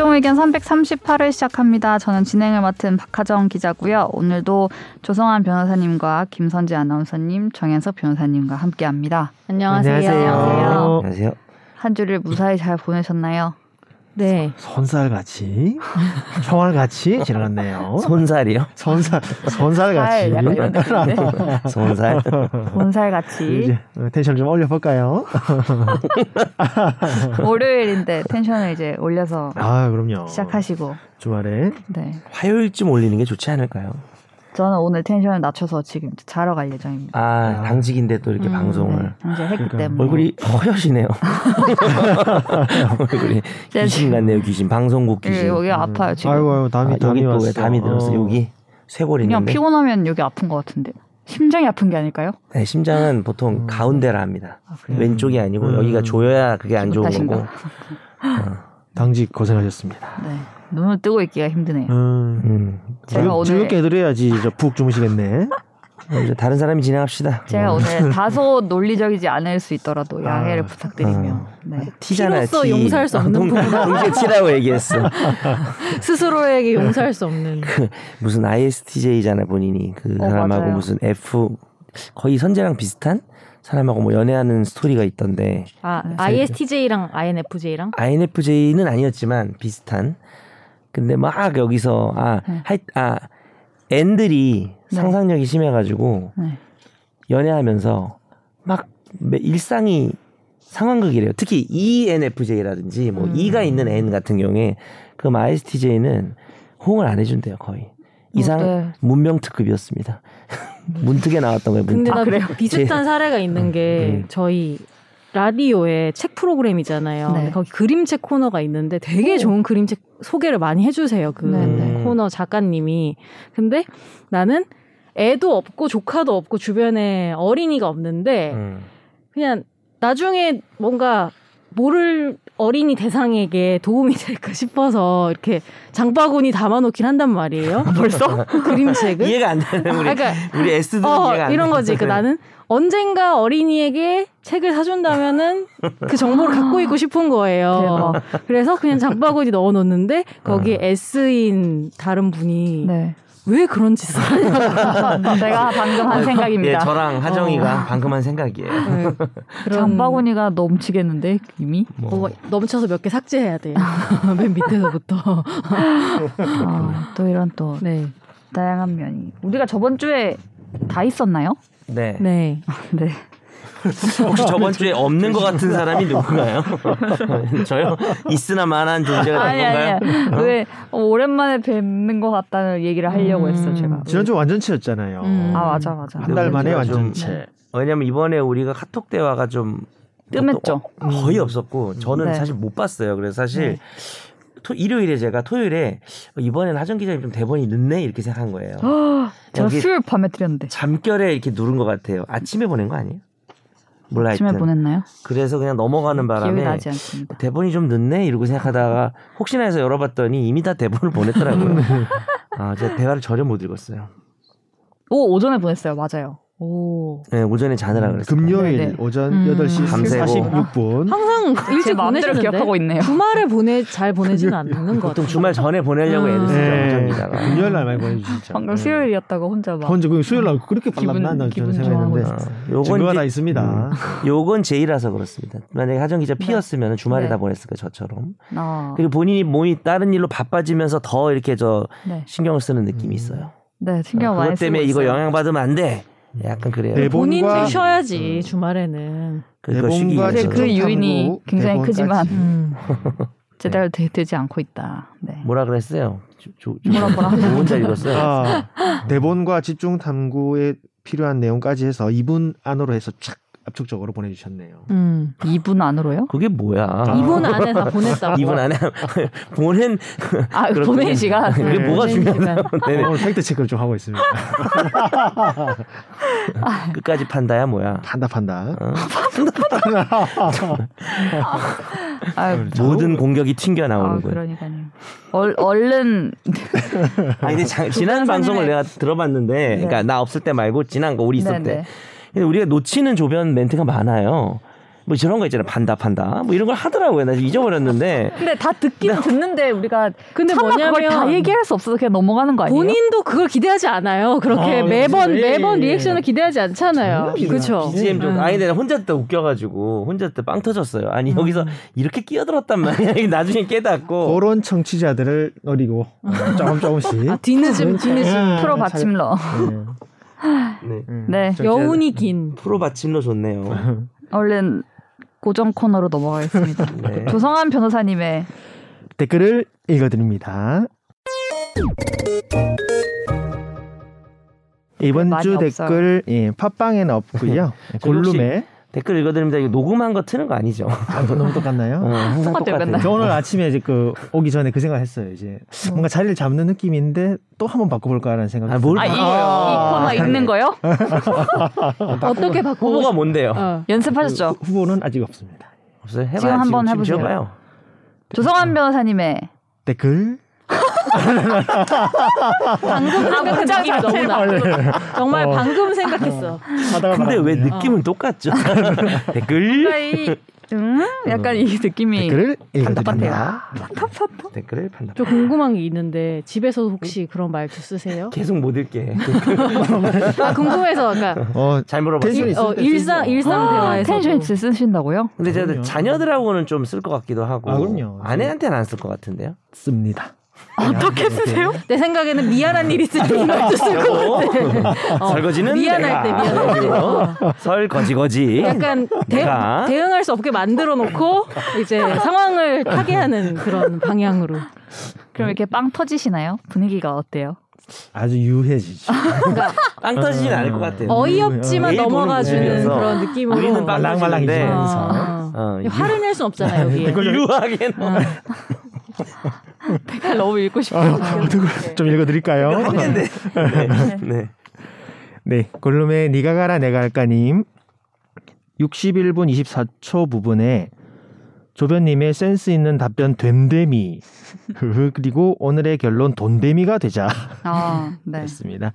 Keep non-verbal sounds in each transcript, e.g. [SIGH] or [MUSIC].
최종 의견 338을 시작합니다. 저는 진행을 맡은 박하정 기자고요. 오늘도 조성한 변호사님과 김선재 아나운서님, 정현석 변호사님과 함께합니다. 안녕하세요. 안녕하세요. 안녕하세요. 한 주를 무사히 잘 보내셨나요? 네. 손살같이 [LAUGHS] 총알같이 지나갔네요. 손살이요? 손살 손살같이. 손살. 본살같이 이제 텐션 좀 올려볼까요? [LAUGHS] 월요일인데 텐션을 이제 올려서 아 그럼요. 시작하시고 주말에 네. 화요일쯤 올리는 게 좋지 않을까요? 저는 오늘 텐션을 낮춰서 지금 자러 갈 예정입니다. 아, 당직인데 또 이렇게 음, 방송을. 네, 이제 했기 그러니까 때문에 얼굴이 허여시네요. [LAUGHS] 얼굴이 네. 귀신 같네요, 귀신. 방송국 여기, 귀신. 여기 아파요 지금. 아이고 아이고 아, 담이 담이 여기 또 왔어. 왜 담이 들었어? 어. 여기 쇄골 그냥 있는데. 피곤하면 여기 아픈 것 같은데 심장이 아픈 게 아닐까요? 네, 심장은 보통 음. 가운데라 합니다. 왼쪽이 아니고 음. 여기가 조여야 그게 안 좋은 거고. [LAUGHS] 당직 고생하셨습니다. 네 눈을 뜨고 있기가 힘드네요. 음. 음. 제가 즐- 오늘- 즐겁게 해드려야지 저푹 주무시겠네. 이제 다른 사람이 진행합시다. 제가 오늘 [LAUGHS] 다소 논리적이지 않을 수 있더라도 양해를 아. 부탁드리며 네. 티잖아. 티로서 티. 용서할 수 없는 동- 부분. 동시에 티라고 얘기했어. [LAUGHS] 스스로에게 용서할 수 없는. 무슨 ISTJ잖아 본인이 그 어, 사람하고 맞아요. 무슨 F 거의 선재랑 비슷한 사람하고 뭐 연애하는 스토리가 있던데 아, ISTJ랑 INFJ랑? INFJ는 아니었지만 비슷한. 근데 막 여기서 아, 네. 할, 아 앤들이 네. 상상력이 심해가지고 네. 연애하면서 막 매- 일상이 상황극이래요. 특히 ENFJ라든지 뭐 음. E가 있는 N 같은 경우에 그럼 ISTJ는 호응을 안 해준대요 거의. 이상 어, 네. 문명 특급이었습니다. [LAUGHS] 문특에 나왔던 거예요. 근데 문특. 나 그래요? 비슷한 사례가 있는 게 음. 저희 라디오에 책 프로그램이잖아요. 네. 근데 거기 그림책 코너가 있는데 되게 좋은 그림책 소개를 많이 해주세요. 그 네, 네. 코너 작가님이. 근데 나는 애도 없고 조카도 없고 주변에 어린이가 없는데 음. 그냥 나중에 뭔가 모를 어린이 대상에게 도움이 될까 싶어서 이렇게 장바구니 담아놓긴 한단 말이에요. [LAUGHS] 벌써 그림책을. 이해가 안 되는 우리 그러니까 우리 S들은 어, 이해가 안 이런 거지. 그 나는 언젠가 어린이에게 책을 사준다면은 그 정보를 갖고 있고 싶은 거예요. 그래서 그냥 장바구니 넣어놓는데 거기에 S인 다른 분이 네. 왜 그런 짓을 하냐고. [LAUGHS] 제가 방금 한 생각입니다. 예, 저랑 하정이가 방금 한 생각이에요. 네. [LAUGHS] 장바구니가 넘치겠는데 이미 뭐 넘쳐서 몇 개 삭제해야 돼. [LAUGHS] 맨 밑에서부터. 아, 또 이런 또 네. 다양한 면이 우리가 저번 주에 다 있었나요? 네. 네. 네. 혹시 저번 주에 없는 것 같은 사람이 누군가요? [LAUGHS] 저요? 있으나 마나한 존재가 아니 된 건가요? 아니야. 왜 어, 오랜만에 뵙는 것 같다는 얘기를 하려고 음. 했어 제가. 지난주 완전체였잖아요. 음. 아 맞아 맞아. 한 달 만에 제가 좀- 완전체. 왜냐면 이번에 우리가 카톡 대화가 좀 뜸했죠. 어, 거의 없었고 저는 네. 사실 못 봤어요. 그래서 사실 네. 토, 일요일에 제가 토요일에 이번엔 하정 기자님 좀 대본이 늦네 이렇게 생각한 거예요. [GASPS] 제가 수요일 밤에 드렸는데 잠결에 이렇게 누른 것 같아요. 아침에 보낸 거 아니에요? 몰라 하여튼. 보냈나요? 그래서 그냥 넘어가는 바람에. 대본이 좀 늦네 이러고 생각하다가 혹시나 해서 열어봤더니 이미 다 대본을 보냈더라고요. [LAUGHS] 아, 제가 대화를 전혀 못 읽었어요. 오 오전에 보냈어요. 맞아요. 오. 네, 오전에 자느라 그랬어요. 금요일 네, 네. 오전 음. 8시 밤새고. 46분. 항상 제 일찍 마음대로 기억하고 있네요. 주말에 보내 잘 보내지는 않는 것 보통 같아요. 주말 전에 보내려고 음. 애를 쓰죠, 네. 금요일 날 많이 보내주시죠. 방금 네. 수요일이었다고 혼자 막. 혼자 그 수요일 날 그렇게 빨랐나 난 기분 저는 생각했는데 어, 요건 다 있습니다. 음, 요건 제이라서 그렇습니다. 만약에 하정 기자 피였으면 주말에 네. 다 보냈을 거예요, 저처럼. 아, 그리고 본인이 몸이 다른 일로 바빠지면서 더 이렇게 저 네. 신경을 쓰는 느낌이 있어요. 네 신경 많이 그것 쓰고 때문에 이거. 영향 받으면 안 돼. 약간 그래요. 대본- 본인도 대본과- 쉬어야지 주말에는. 그거 쉬기 대본과 근데 위해서. 그 유인이 굉장히 대본까지. 크지만 음. [LAUGHS] 제대로 되, 되지 않고 있다. 네. 뭐라 그랬어요? 조, 조, 조, 뭐라 뭐라 혼자 읽었어요. 아, 대본과 집중 탐구에 필요한 내용까지 해서 2분 안으로 해서 착 압축적으로 보내주셨네요. 음. 2분 안으로요? 그게 뭐야? 아. 2분 안에 다 보냈다고. 2분 안에 [LAUGHS] 보낸 아. 보낸 시간. 그게 네. 뭐가. [LAUGHS] 네네. 오늘 팩트 체크를 좀 하고 있습니다. [LAUGHS] 끝까지 판다야 뭐야? 판다 판다. 어? 아유, 모든 공격이 튕겨 아, 나오는 거예요. 그러니까요. 얼, 얼른 아니 근데 자- 지난 방송을 내가 들어봤는데, 그러니까 나 없을 때 말고 지난 거 우리 있을 네네. 때. 근데 우리가 놓치는 조변 멘트가 많아요. 뭐 저런 거 있잖아요. 판다. 뭐 이런 걸 하더라고요. 나 잊어버렸는데. 근데 다 듣긴 듣는데 우리가 근데 차마 그걸 뭐냐면 다 얘기할 수 없어서 그냥 넘어가는 거 아니에요? 본인도 그걸 기대하지 않아요. 그렇게 아, 매번 예, 매번 예. 리액션을 기대하지 않잖아요. 그렇죠. BGM 좀 음. 아니 내가 혼자 때 웃겨 가지고 혼자 때빵 터졌어요. 아니 여기서 이렇게 끼어들었단 말이야. 나중에 깨닫고. 그런 청취자들을 노리고 어, [LAUGHS] 조금 조금씩 아, 뒤늦음 뒤늦음 아, 프로 잘- 받침러. 네. 음, 네. 여운이 긴. 프로 받침로 좋네요. [LAUGHS] 얼른 고정 코너로 넘어가겠습니다. [LAUGHS] 네. 조성한 변호사님의 댓글을 읽어드립니다. 이번 많이 주 없어요. 댓글 예, 팟빵에는 없고요. [LAUGHS] 골룸에 댓글 읽어드립니다. 이거 녹음한 거 트는 거 아니죠? 아, 너무 똑같나요? [LAUGHS] 어, 항상 똑같아요, 똑같아요. 저 오늘 아침에 이제 그 오기 전에 그 생각했어요. 이제 뭔가 자리를 잡는 느낌인데 또 한번 바꿔볼까라는 생각. 아, 뭘 아, 이? 이 코너 읽는 거요? [LAUGHS] 어떻게 바꾸고 후보가 싶- 뭔데요? 어. 연습하셨죠? 후보는 아직 없습니다. 없어요? 해봐요. 지금 한번 지금 해보세요. 지어봐요. 조성한 변호사님의 댓글 방금 생각한 문장 느낌이 너무 나. [LAUGHS] 정말 어. 방금 생각했어. 하다가 근데 왜. 느낌은 똑같죠? [LAUGHS] 댓글 음? 약간 이 느낌이 댓글을 읽어드립니다. 댓글을 판다. 저 궁금한 게 있는데 집에서 혹시 그런 말투 쓰세요? 계속 못 읽게. [LAUGHS] 아 궁금해서 그러니까 어, 잘 물어봤어요. 어, 때 일상. 일상 대화에서 텐션이 쓰신다고요? 근데 제가. 자녀들하고는 좀 쓸 것 같기도 하고 아, 그럼요. 아내한테는 안 쓸 것 같은데요. 씁니다. 어떻게 쓰세요? [LAUGHS] 내 생각에는 미안한 일 있을 때이 말투 쓸것 같아. 어, 설거지는 미안할. 때 미안할 때. 어. 설거지 거지. 약간 대. 대응할 수 없게 만들어 놓고 이제 상황을 타게 하는 그런 방향으로. 그럼 이렇게 빵 터지시나요? 분위기가 어때요? 아주 유해지죠. 그러니까 [LAUGHS] 빵 터지진 않을 것 같아요. 어이없지만 넘어가주는 그런 느낌으로. 우리는. 터지는데 어, 어, 화를 낼 순 없잖아요 여기에. 유하게 [LAUGHS] [LAUGHS] 어. 너무 읽고 싶어. 아, 댓글 좀 읽어드릴까요? 했는데. 네. [LAUGHS] 네. 네, 골룸의 니가 가라 내가 할까님 61분 24초 부분에 조변님의 센스 있는 답변 됨됨이 [LAUGHS] 그리고 오늘의 결론 돈됨이가 되자 아, 네.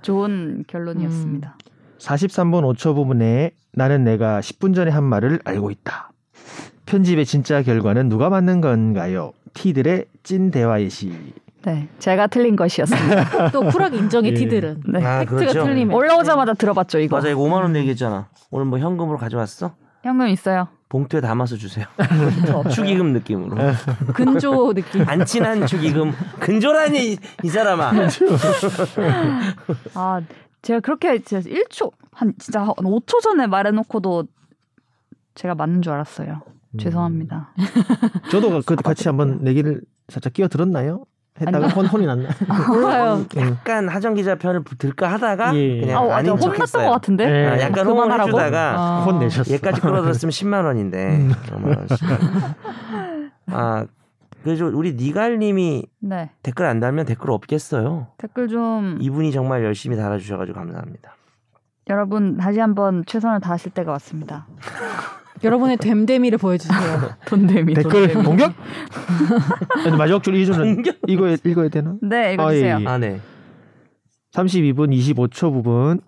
좋은 결론이었습니다. 43분 5초 부분에 나는 내가 10분 전에 한 말을 알고 있다. 편집의 진짜 결과는 누가 맞는 건가요? 티들의 찐 대화의 시. 네, 제가 틀린 것이었습니다. [LAUGHS] 또 쿨하게 인정해 예. 티들은. 네. 아, 팩트가 그렇죠. 틀리면. 올라오자마자 들어봤죠 이거. 맞아 이거 5만 원 얘기했잖아. 오늘 뭐 현금으로 가져왔어? 현금 있어요. 봉투에 담아서 주세요. 축의금 느낌으로. [LAUGHS] 근조 느낌. 안 친한 축의금 근조라니 이, 이 사람아. 아, 제가 그렇게 진짜 1초 한 진짜 한 5초 전에 말해 놓고도 제가 맞는 줄 알았어요. 음. 죄송합니다. [LAUGHS] 저도 그 같이 한번 내기를 살짝 끼어 들었나요? 했다가 혼, 혼이 났나? [LAUGHS] 몰라요. 약간 하정 기자 편을 들까 하다가 예. 그냥 아, 아닌 완전 혼났던. 것 같은데. 네. 아, 약간 그만하라고? 해주다가 아. 혼 내셨어. 얘까지 끌어들었으면 10만 [LAUGHS] 원인데. 진짜. 아 그래서 우리 니갈님이 네. 댓글 안 달면 댓글 없겠어요. 댓글 좀 이분이 정말 열심히 달아주셔가지고 감사합니다. 여러분 다시 한번 최선을 다하실 때가 왔습니다. 여러분의 됨됨이를 보여주세요. [LAUGHS] 돈데미. 댓글 공격? 근데 마지막 줄 공격? 이거 읽어야 되나? 네, 읽어주세요. 아, 예, 예. 아 네. 32분 25초 부분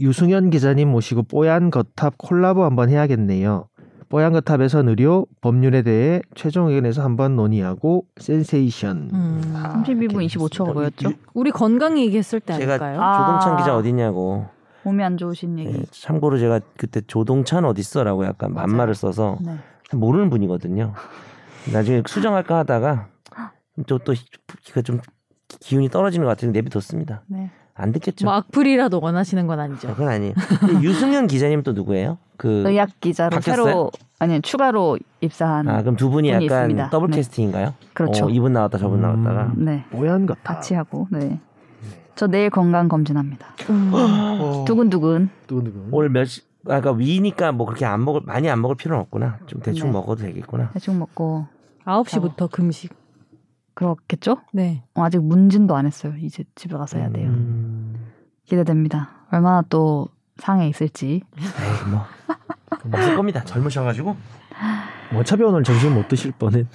유승현 기자님 모시고 뽀얀 거탑 콜라보 한번 해야겠네요. 뽀얀 거탑에서 의료 법률에 대해 최종 의견에서 한번 논의하고 센세이션. 음. 32분 25초가 뭐였죠? 우리 건강 얘기했을 때 제가 아닐까요? 아. 조동찬 기자 어디냐고. 몸이 안 좋으신 예, 얘기. 참고로 제가 그때 조동찬 어딨어라고 약간 맞아요. 만말을 써서 네. 모르는 분이거든요. 나중에 수정할까 하다가 또또 그좀 기운이 떨어지는 것 같아서 내비뒀습니다. 네. 안 듣겠죠. 뭐 악플이라도 원하시는 건 아, 아니죠. 그건 아니에요. 유승현 기자님 또 누구예요? 그 의학 기자로 바뀌었어요? 새로 아니 추가로 입사한 아 그럼 두 분이 약간 있습니다. 더블 네. 캐스팅인가요? 그렇죠. 어, 이분 나왔다 저분 음. 나왔다가 네. 뽀얀 거탑. 같이 하고 네. 저 내일 건강 검진합니다. 음. 어. 두근두근. 두근두근. 오늘 몇 시? 아까 위니까 뭐 그렇게 안 먹을 많이 안 먹을 필요는 없구나. 좀 대충 네. 먹어도 되겠구나. 대충 먹고 9시부터 금식. 그렇겠죠? 네. 어, 아직 문진도 안 했어요. 이제 집에 가서 해야 돼요. 음... 기대됩니다. 얼마나 또 상에 있을지. 에이 뭐 먹을 [LAUGHS] 겁니다. 젊으셔가지고. 뭐 어차피 오늘 점심 못 드실 뻔했.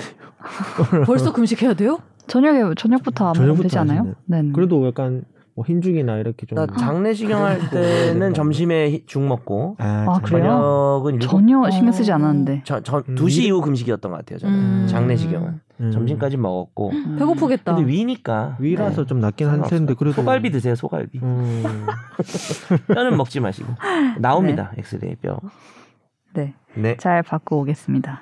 벌써 금식해야 돼요? 저녁에 저녁부터 안 먹으면 되지 않아요? 네. 그래도 약간 뭐 흰죽이나 이렇게 좀. 나 장례식경 할 때는 점심에 히- 죽 먹고 아, 아, 참. 그래요? 저녁은 일곱 전혀 신경 쓰지 어. 않았는데. 저, 저 음, 2시 일- 이후 금식이었던 것 같아요. 저는 음. 장례식경은 음. 점심까지 먹었고 음. 배고프겠다. 근데 위니까 위라서 네. 좀 낫긴 할 상관없어요. 텐데 그래도 소갈비 드세요 소갈비 음. [LAUGHS] 뼈는 먹지 마시고 나옵니다 엑스레이 뼈 네. 네. 잘 받고 오겠습니다.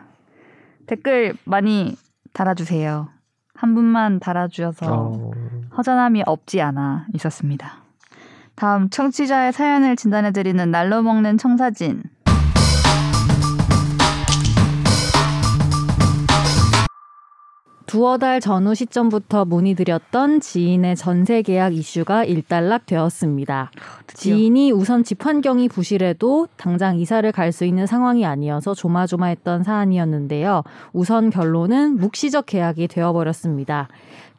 댓글 많이 달아주세요. 한 분만 달아주셔서 어. 허전함이 없지 않아 있었습니다. 다음 청취자의 사연을 진단해드리는 날로 먹는 청사진. 두어 달 전후 시점부터 문의드렸던 지인의 전세 계약 이슈가 일단락 되었습니다. 지인이 우선 집 환경이 부실해도 당장 이사를 갈 수 있는 상황이 아니어서 조마조마했던 사안이었는데요. 우선 결론은 묵시적 계약이 되어버렸습니다.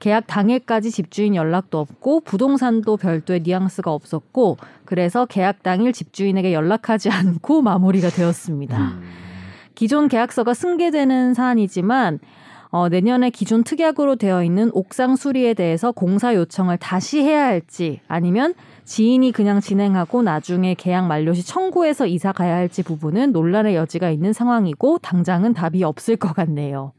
계약 당일까지 집주인 연락도 없고 부동산도 별도의 뉘앙스가 없었고 그래서 계약 당일 집주인에게 연락하지 [LAUGHS] 않고 마무리가 되었습니다. 음. 기존 계약서가 승계되는 사안이지만 어, 내년에 기존 특약으로 되어 있는 옥상 수리에 대해서 공사 요청을 다시 해야 할지 아니면 지인이 그냥 진행하고 나중에 계약 만료 시 청구해서 이사 가야 할지 부분은 논란의 여지가 있는 상황이고 당장은 답이 없을 것 같네요.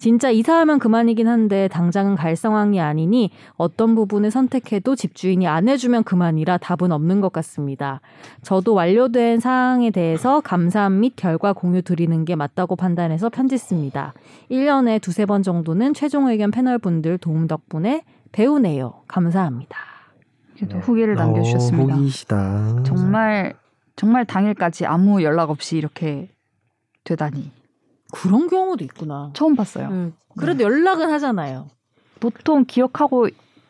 진짜 이사하면 그만이긴 한데 당장은 갈 상황이 아니니 어떤 부분을 선택해도 집주인이 안 해주면 그만이라 답은 없는 것 같습니다. 저도 완료된 사항에 대해서 감사함 및 결과 공유 드리는 게 맞다고 판단해서 편지 씁니다. 1년에 두세 번 정도는 최종 의견 패널 분들 도움 덕분에 배우네요. 감사합니다. 그래도 네. 후기를 남겨주셨습니다. 어, 호기시다. 정말 정말 당일까지 아무 연락 없이 이렇게 되다니 그런 경우도 있구나. 처음 봤어요. 음, 그래도 연락은 하잖아요. 보통 기억하고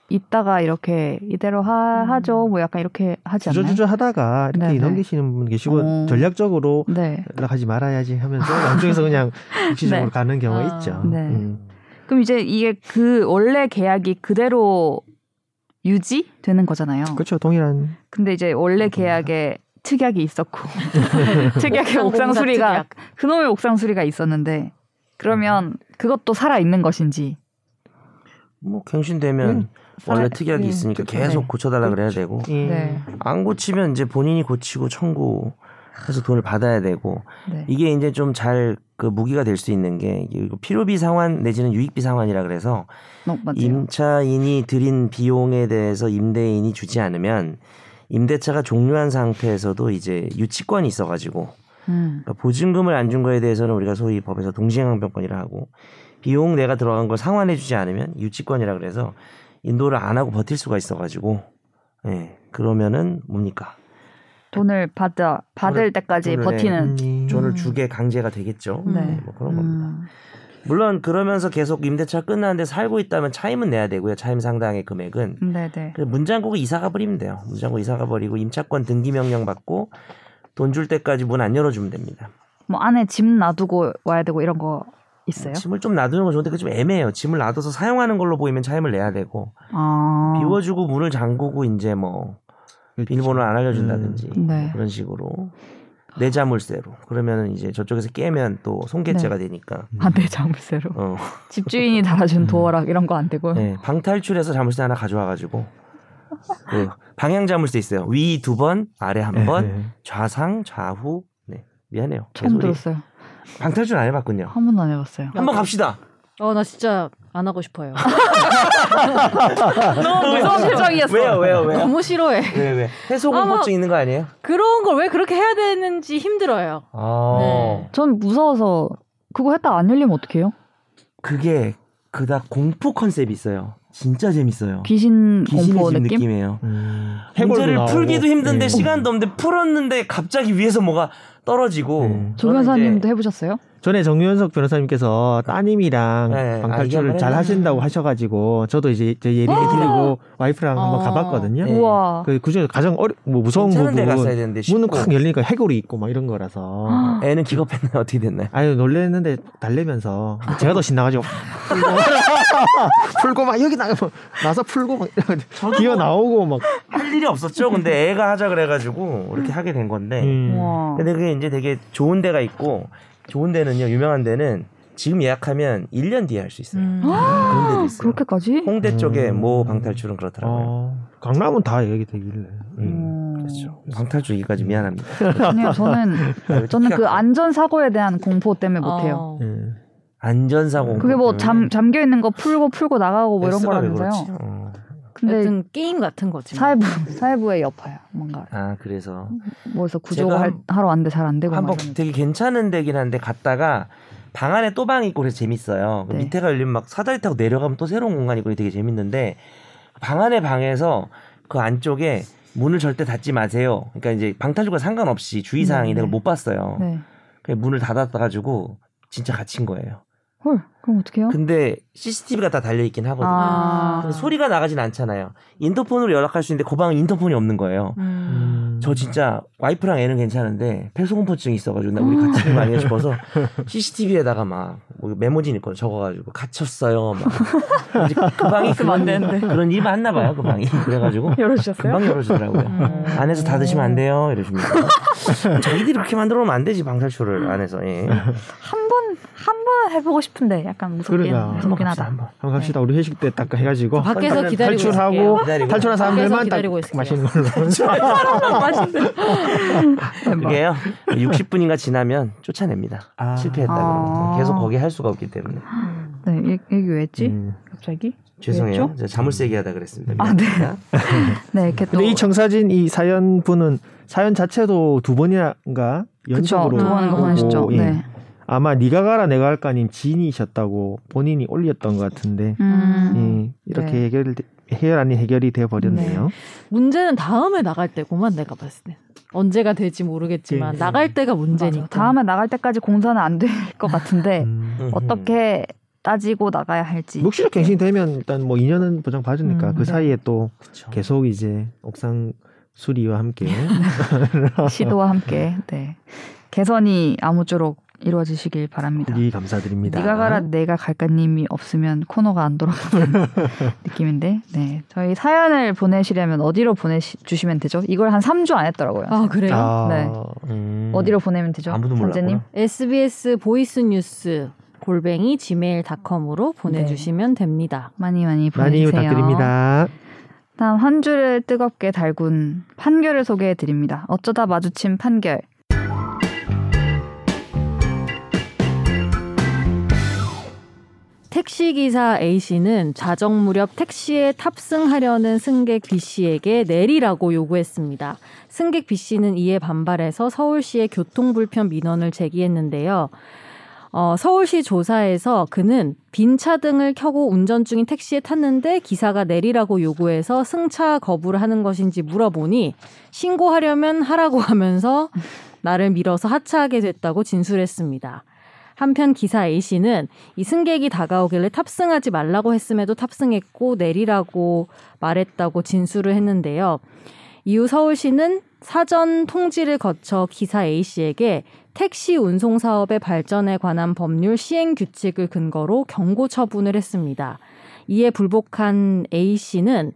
있다가 이렇게 이대로 하, 음. 하죠. 뭐 약간 이렇게 하지 않나요? 주저주저 하다가 이렇게 네네. 넘기시는 분 계시고 어. 전략적으로 네. 연락하지 말아야지 하면서 [LAUGHS] 양쪽에서 그냥 육시적으로 네. 가는 경우가 아. 있죠. 네. 음. 그럼 이제 이게 그 원래 계약이 그대로 유지되는 거잖아요. 그렇죠. 동일한 근데 이제 원래 음. 계약에 특약이 있었고 [LAUGHS] 특약의 옥상 수리가 특약. 그놈의 옥상 수리가 있었는데 그러면 그것도 살아 있는 것인지 뭐 갱신되면 음, 원래 살아- 특약이 음, 있으니까 그쵸. 계속 네. 고쳐달라 그래야 되고 음. 네. 안 고치면 이제 본인이 고치고 청구 해서 돈을 받아야 되고 네. 이게 이제 좀 잘 그 무기가 될 수 있는 게 필요비 상환 내지는 유익비 상환이라 그래서 어. 임차인이 들인 비용에 대해서 임대인이 주지 않으면 임대차가 종료한 상태에서도 이제 유치권이 있어가지고 음. 그러니까 보증금을 안 준 거에 대해서는 우리가 소위 법에서 동시행항변권이라 하고 비용 내가 들어간 걸 상환해주지 않으면 유치권이라 그래서 인도를 안 하고 버틸 수가 있어가지고 예 그러면은 뭡니까 돈을 받아 받을 돈을- 때까지 돈을 버티는 음. 돈을 음. 주게 강제가 되겠죠 음. 네. 뭐 그런 겁니다 음. 물론 그러면서 계속 임대차 끝나는데 살고 있다면 차임은 내야 되고요 차임 상당의 금액은 네네. 그래서 문장국 이사가 버리면 돼요 문장국 이사가 버리고 임차권 등기 명령 받고 돈 줄 때까지 문 안 열어주면 됩니다 뭐 안에 짐 놔두고 와야 되고 이런 거 있어요? 짐을 좀 놔두는 건 좋은데 그좀 애매해요 짐을 놔둬서 사용하는 걸로 보이면 차임을 내야 되고 아. 비워주고 문을 잠그고 이제 뭐 비밀번호를 안 알려준다든지 음. 네. 그런 식으로 내 자물쇠로 그러면은 이제 저쪽에서 깨면 또 손괴죄가 되니까 안돼 자물쇠로. 어, 집주인이 달아준 도어락 이런 거 안 되고. 네, 방탈출해서 자물쇠 하나 가져와가지고 그 방향 자물쇠 있어요 위 두 번 아래 한번 네. 좌상 좌후 네 미안해요 처음. 들었어요. 방탈출 안 해봤군요 한 번도 안 해봤어요. 한번 갑시다 어, 나 진짜 안 하고 싶어요. [LAUGHS] 너무 무서운 표정이었어. 왜요 왜요 왜요 너무 싫어해. 왜 왜 해소 공포증 있는 거 아니에요 그런 걸 왜 그렇게 해야 되는지 힘들어요. 아 네. 전 무서워서 그거 했다 안 열리면 어떡해요? 그게 그닥 공포 컨셉이 있어요. 진짜 재밌어요. 귀신 공포 집 느낌? 느낌이에요. 음. 문제를 나오고. 풀기도 힘든데 예. 시간도 없는데 풀었는데 갑자기 위에서 뭐가 떨어지고 음. 조 변사님도 이제 해보셨어요? 전에 정유현석 변호사님께서 따님이랑 네, 아, 방탈출을 잘 하신다고 하셔가지고 저도 이제 제 예림이 드리고 와이프랑 한번 어. 가봤거든요. 네. 우와. 그 그중에 가장 어려 뭐 무서운 부분 문은. 콱 열리니까 해골이 있고 막 이런 거라서 [GASPS] 애는 기겁했나요? 어떻게 됐나요? 아유 놀랬는데 달래면서 제가 더 신나가지고 [LAUGHS] 풀고 막 여기 나 나서 풀고 막 기어 나오고 막 할 일이 없었죠. 근데 애가 하자 그래가지고 이렇게 하게 된 건데. 음. 근데 그게 이제 되게 좋은 데가 있고 좋은 데는요 유명한 데는 지금 예약하면 1년 뒤에 할 수 있어요. 음. 그런 데도 있어요. 그렇게까지? 홍대 쪽에 음. 모 방탈출은 그렇더라고요. 어, 강남은 다 얘기 되길래. 음. 음. 그렇죠. 방탈출 얘기까지 미안합니다. 아니요, 저는 [LAUGHS] 저는 그 안전 사고에 대한 공포 때문에 못 해요. 어. 예. 안전사고. 그게 뭐 잠 잠겨 있는 거 풀고 풀고 나가고 뭐 이런 거라면서요. 그렇지? 어. 근데 여튼 게임 같은 거지. 뭐. 사회부 사회부에 여파요. 뭔가 아 그래서 뭐에서 구조 제가 할, 하러 왔는데 잘 안 되고 한번. 되게 괜찮은 데긴 한데 갔다가 방 안에 또 방이 있고 그래서 재밌어요. 그 네. 밑에가 열리면 막 사다리 타고 내려가면 또 새로운 공간이 있고 되게 재밌는데 방 안에 방에서 그 안쪽에 문을 절대 닫지 마세요. 그러니까 이제 방탈출과 상관없이 주의사항인데 네, 그걸 못 봤어요. 네. 그 문을 닫았다 가지고 진짜 갇힌 거예요. 헐, 그럼 어떡해요? 근데 CCTV가 다 달려 있긴 하거든요. 아. 근데 소리가 나가진 않잖아요. 인터폰으로 연락할 수 있는데 그 방은 인터폰이 없는 거예요. 음. 음. 저 진짜 와이프랑 애는 괜찮은데 폐소공포증이 있어가지고 나 우리 같이 거 아니야 싶어서 [LAUGHS] CCTV에다가 막뭐 메모지 있거 적어가지고 갇혔어요. 막 [LAUGHS] 이제 그 방이 그런 그런 일이 많나 봐요 그 방이 그래가지고 [LAUGHS] 열어주셨어요? 금방 열어주더라고요. 음. 안에서 닫으시면 안 돼요 이러십니다. 자기들이 그렇게 만들어 놓으면 안 되지 방탈출을 안에서. 예. 한번 한 번 해보고 싶은데 약간 무섭긴 그러니까. 무섭긴 하다. 한번. 한번 갑시다. 우리 회식 때 딱 해가지고 밖에서 기다리고 탈출하고. 기다리고. 탈출한 사람들만 딱. 마시는 걸로. 그게요 60분인가 지나면 쫓아냅니다. 아. 실패했다 아. 그러면 계속 거기 할 수가 없기 때문에. 네, 이- 얘기 왜 했지? 음. 갑자기? 죄송해요. 제가 자물쇠 얘기하다 그랬습니다. 아, 네. [LAUGHS] 네, 이렇게 또 근데 이 청사진 이 사연 분은 사연 자체도 두 번이나가 연속으로 두번 오고, 보내셨죠. 예. 네. 아마 네가 가라 내가 할까 님 지인이셨다고 본인이 올렸던 것 같은데 음. 예, 이렇게 네. 해결 해결 아닌 해결이 돼 버렸네요. 문제는 다음에 나갈 때고만 내가 봤을 때. 언제가 될지 모르겠지만 예. 나갈 때가 문제니까. 맞아. 다음에 나갈 때까지 공사는 안 될 것 같은데 음. 음. 어떻게 따지고 나가야 할지. 묵시적 갱신되면 일단 뭐 2년은 보장 받으니까 음, 그 네. 사이에 또 그쵸. 계속 이제 옥상 수리와 함께 [LAUGHS] 시도와 함께 네. 개선이 아무쪼록 이루어지시길 바랍니다. 후기 감사드립니다. 네가 가라 내가 갈까님이 없으면 코너가 안 돌아가는 [LAUGHS] 느낌인데 네 저희 사연을 보내시려면 어디로 보내주시면 되죠? 이걸 한 3주 안 했더라고요. 아 그래요? 아, 네. 음. 어디로 보내면 되죠? 아무도? 몰랐구나. SBS voice news 골뱅이 gmail.com으로 보내주시면 됩니다. 많이 많이 많이 보내주세요. 부탁드립니다. 다음 한 주를 뜨겁게 달군 판결을 소개해 드립니다. 어쩌다 마주친 판결. 택시기사 A씨는 자정 무렵 택시에 탑승하려는 승객 B씨에게 내리라고 요구했습니다. 승객 B씨는 이에 반발해서 서울시에 교통불편 민원을 제기했는데요. 어, 서울시 조사에서 그는 빈 차 등을 켜고 운전 중인 택시에 탔는데 기사가 내리라고 요구해서 승차 거부를 하는 것인지 물어보니 신고하려면 하라고 하면서 나를 밀어서 하차하게 됐다고 진술했습니다. 한편 기사 A씨는 이 승객이 다가오길래 탑승하지 말라고 했음에도 탑승했고 내리라고 말했다고 진술을 했는데요. 이후 서울시는 사전 통지를 거쳐 기사 A씨에게 택시 운송 사업의 발전에 관한 법률 시행 규칙을 근거로 경고 처분을 했습니다. 이에 불복한 A씨는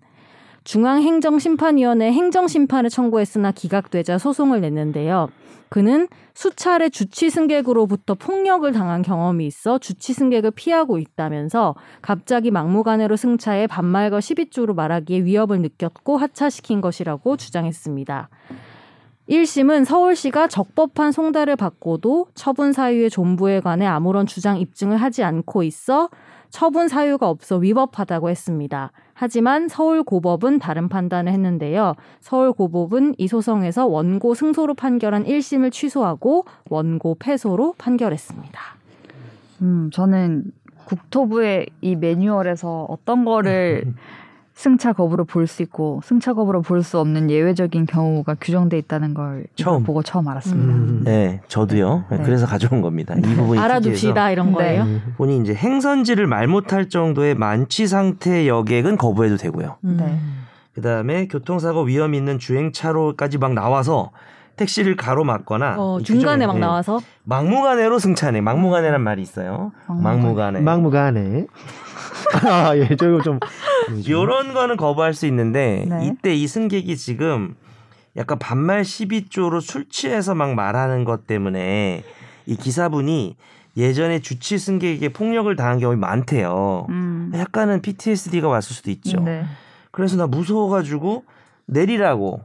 중앙행정심판위원회 행정심판을 청구했으나 기각되자 소송을 냈는데요. 그는 수차례 주치 승객으로부터 폭력을 당한 경험이 있어 주치 승객을 피하고 있다면서 갑자기 막무가내로 승차해 반말과 12조로 말하기에 위협을 느꼈고 하차시킨 것이라고 주장했습니다. 1심은 서울시가 적법한 송달을 받고도 처분 사유의 존부에 관해 아무런 주장 입증을 하지 않고 있어 처분 사유가 없어 위법하다고 했습니다. 하지만 서울고법은 다른 판단을 했는데요. 서울고법은 이 소송에서 원고 승소로 판결한 1심을 취소하고 원고 패소로 판결했습니다. 음, 저는 국토부의 이 매뉴얼에서 어떤 거를 [LAUGHS] 승차 거부로 볼 수 있고 승차 거부로 볼 수 없는 예외적인 경우가 규정돼 있다는 걸 처음. 보고 처음 알았습니다. 음. 네, 저도요. 네. 그래서 가져온 겁니다. 이 부분이 알아둡시다 이런 네. 거예요. 음. 특이해서 본인이 이제 행선지를 말 못할 정도의 만취 상태 여객은 거부해도 되고요. 음. 네. 그 다음에 교통사고 위험 있는 주행차로까지 막 나와서 택시를 가로막거나 어, 이 중간에 규정에, 막 예, 나와서 막무가내로 승차네. 막무가내란 말이 있어요. 막무가내. 막무가내. [LAUGHS] 아, 예, 저거 좀 요런 거는 거부할 수 있는데 네. 이때 이 승객이 지금 약간 반말 12조로 술 취해서 막 말하는 것 때문에 이 기사분이 예전에 주치 승객에게 폭력을 당한 경험이 많대요. 음. 약간은 PTSD가 왔을 수도 있죠. 네. 그래서 나 무서워가지고 내리라고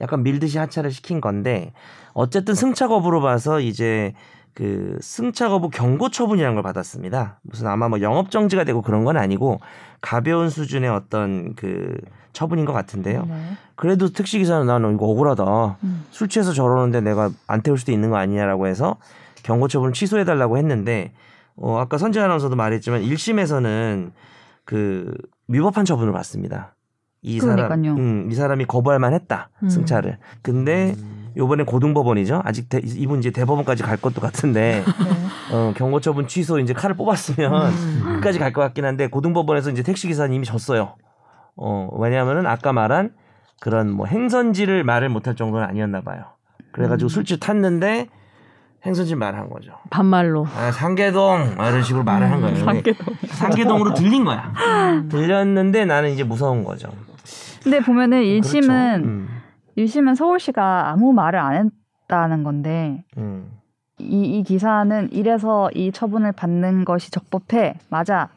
약간 밀듯이 하차를 시킨 건데 어쨌든 승차 거부로 봐서 이제 그 승차 거부 경고 처분이라는 걸 받았습니다. 무슨 아마 뭐 영업 정지가 되고 그런 건 아니고 가벼운 수준의 어떤 그 처분인 것 같은데요. 네. 그래도 택시 기사는 나는 이거 억울하다. 음. 술 취해서 저러는데 내가 안 태울 수도 있는 거 아니냐라고 해서 경고 처분을 취소해 달라고 했는데 어 아까 선재 아나운서도 말했지만 1심에서는 그 위법한 처분을 받습니다. 이 사람 그러니까요. 음, 이 사람이 거부할 만했다. 음. 승차를. 근데 요번에 고등법원이죠. 아직 대, 이분 이제 대법원까지 갈 것도 같은데 [LAUGHS] 네. 어, 경고 처분 취소 이제 칼을 뽑았으면 음. 끝까지 갈 것 같긴 한데 고등법원에서 이제 택시 기사님이 졌어요. 어, 왜냐하면은 아까 말한 그런 뭐 행선지를 말을 못할 정도는 아니었나 봐요. 그래가지고 음. 술집 탔는데 행선지 말한 거죠. 반말로. 아, 상계동 뭐 이런 식으로 말을 한 거예요. 상계동. 상계동으로 들린 거야. 들렸는데 나는 이제 무서운 거죠. 근데 보면은 그렇죠. 1심은 음, 1심은 서울시가 아무 말을 안 했다는 건데 음. 이, 이 기사는 이래서 이 처분을 받는 것이 적법해 맞아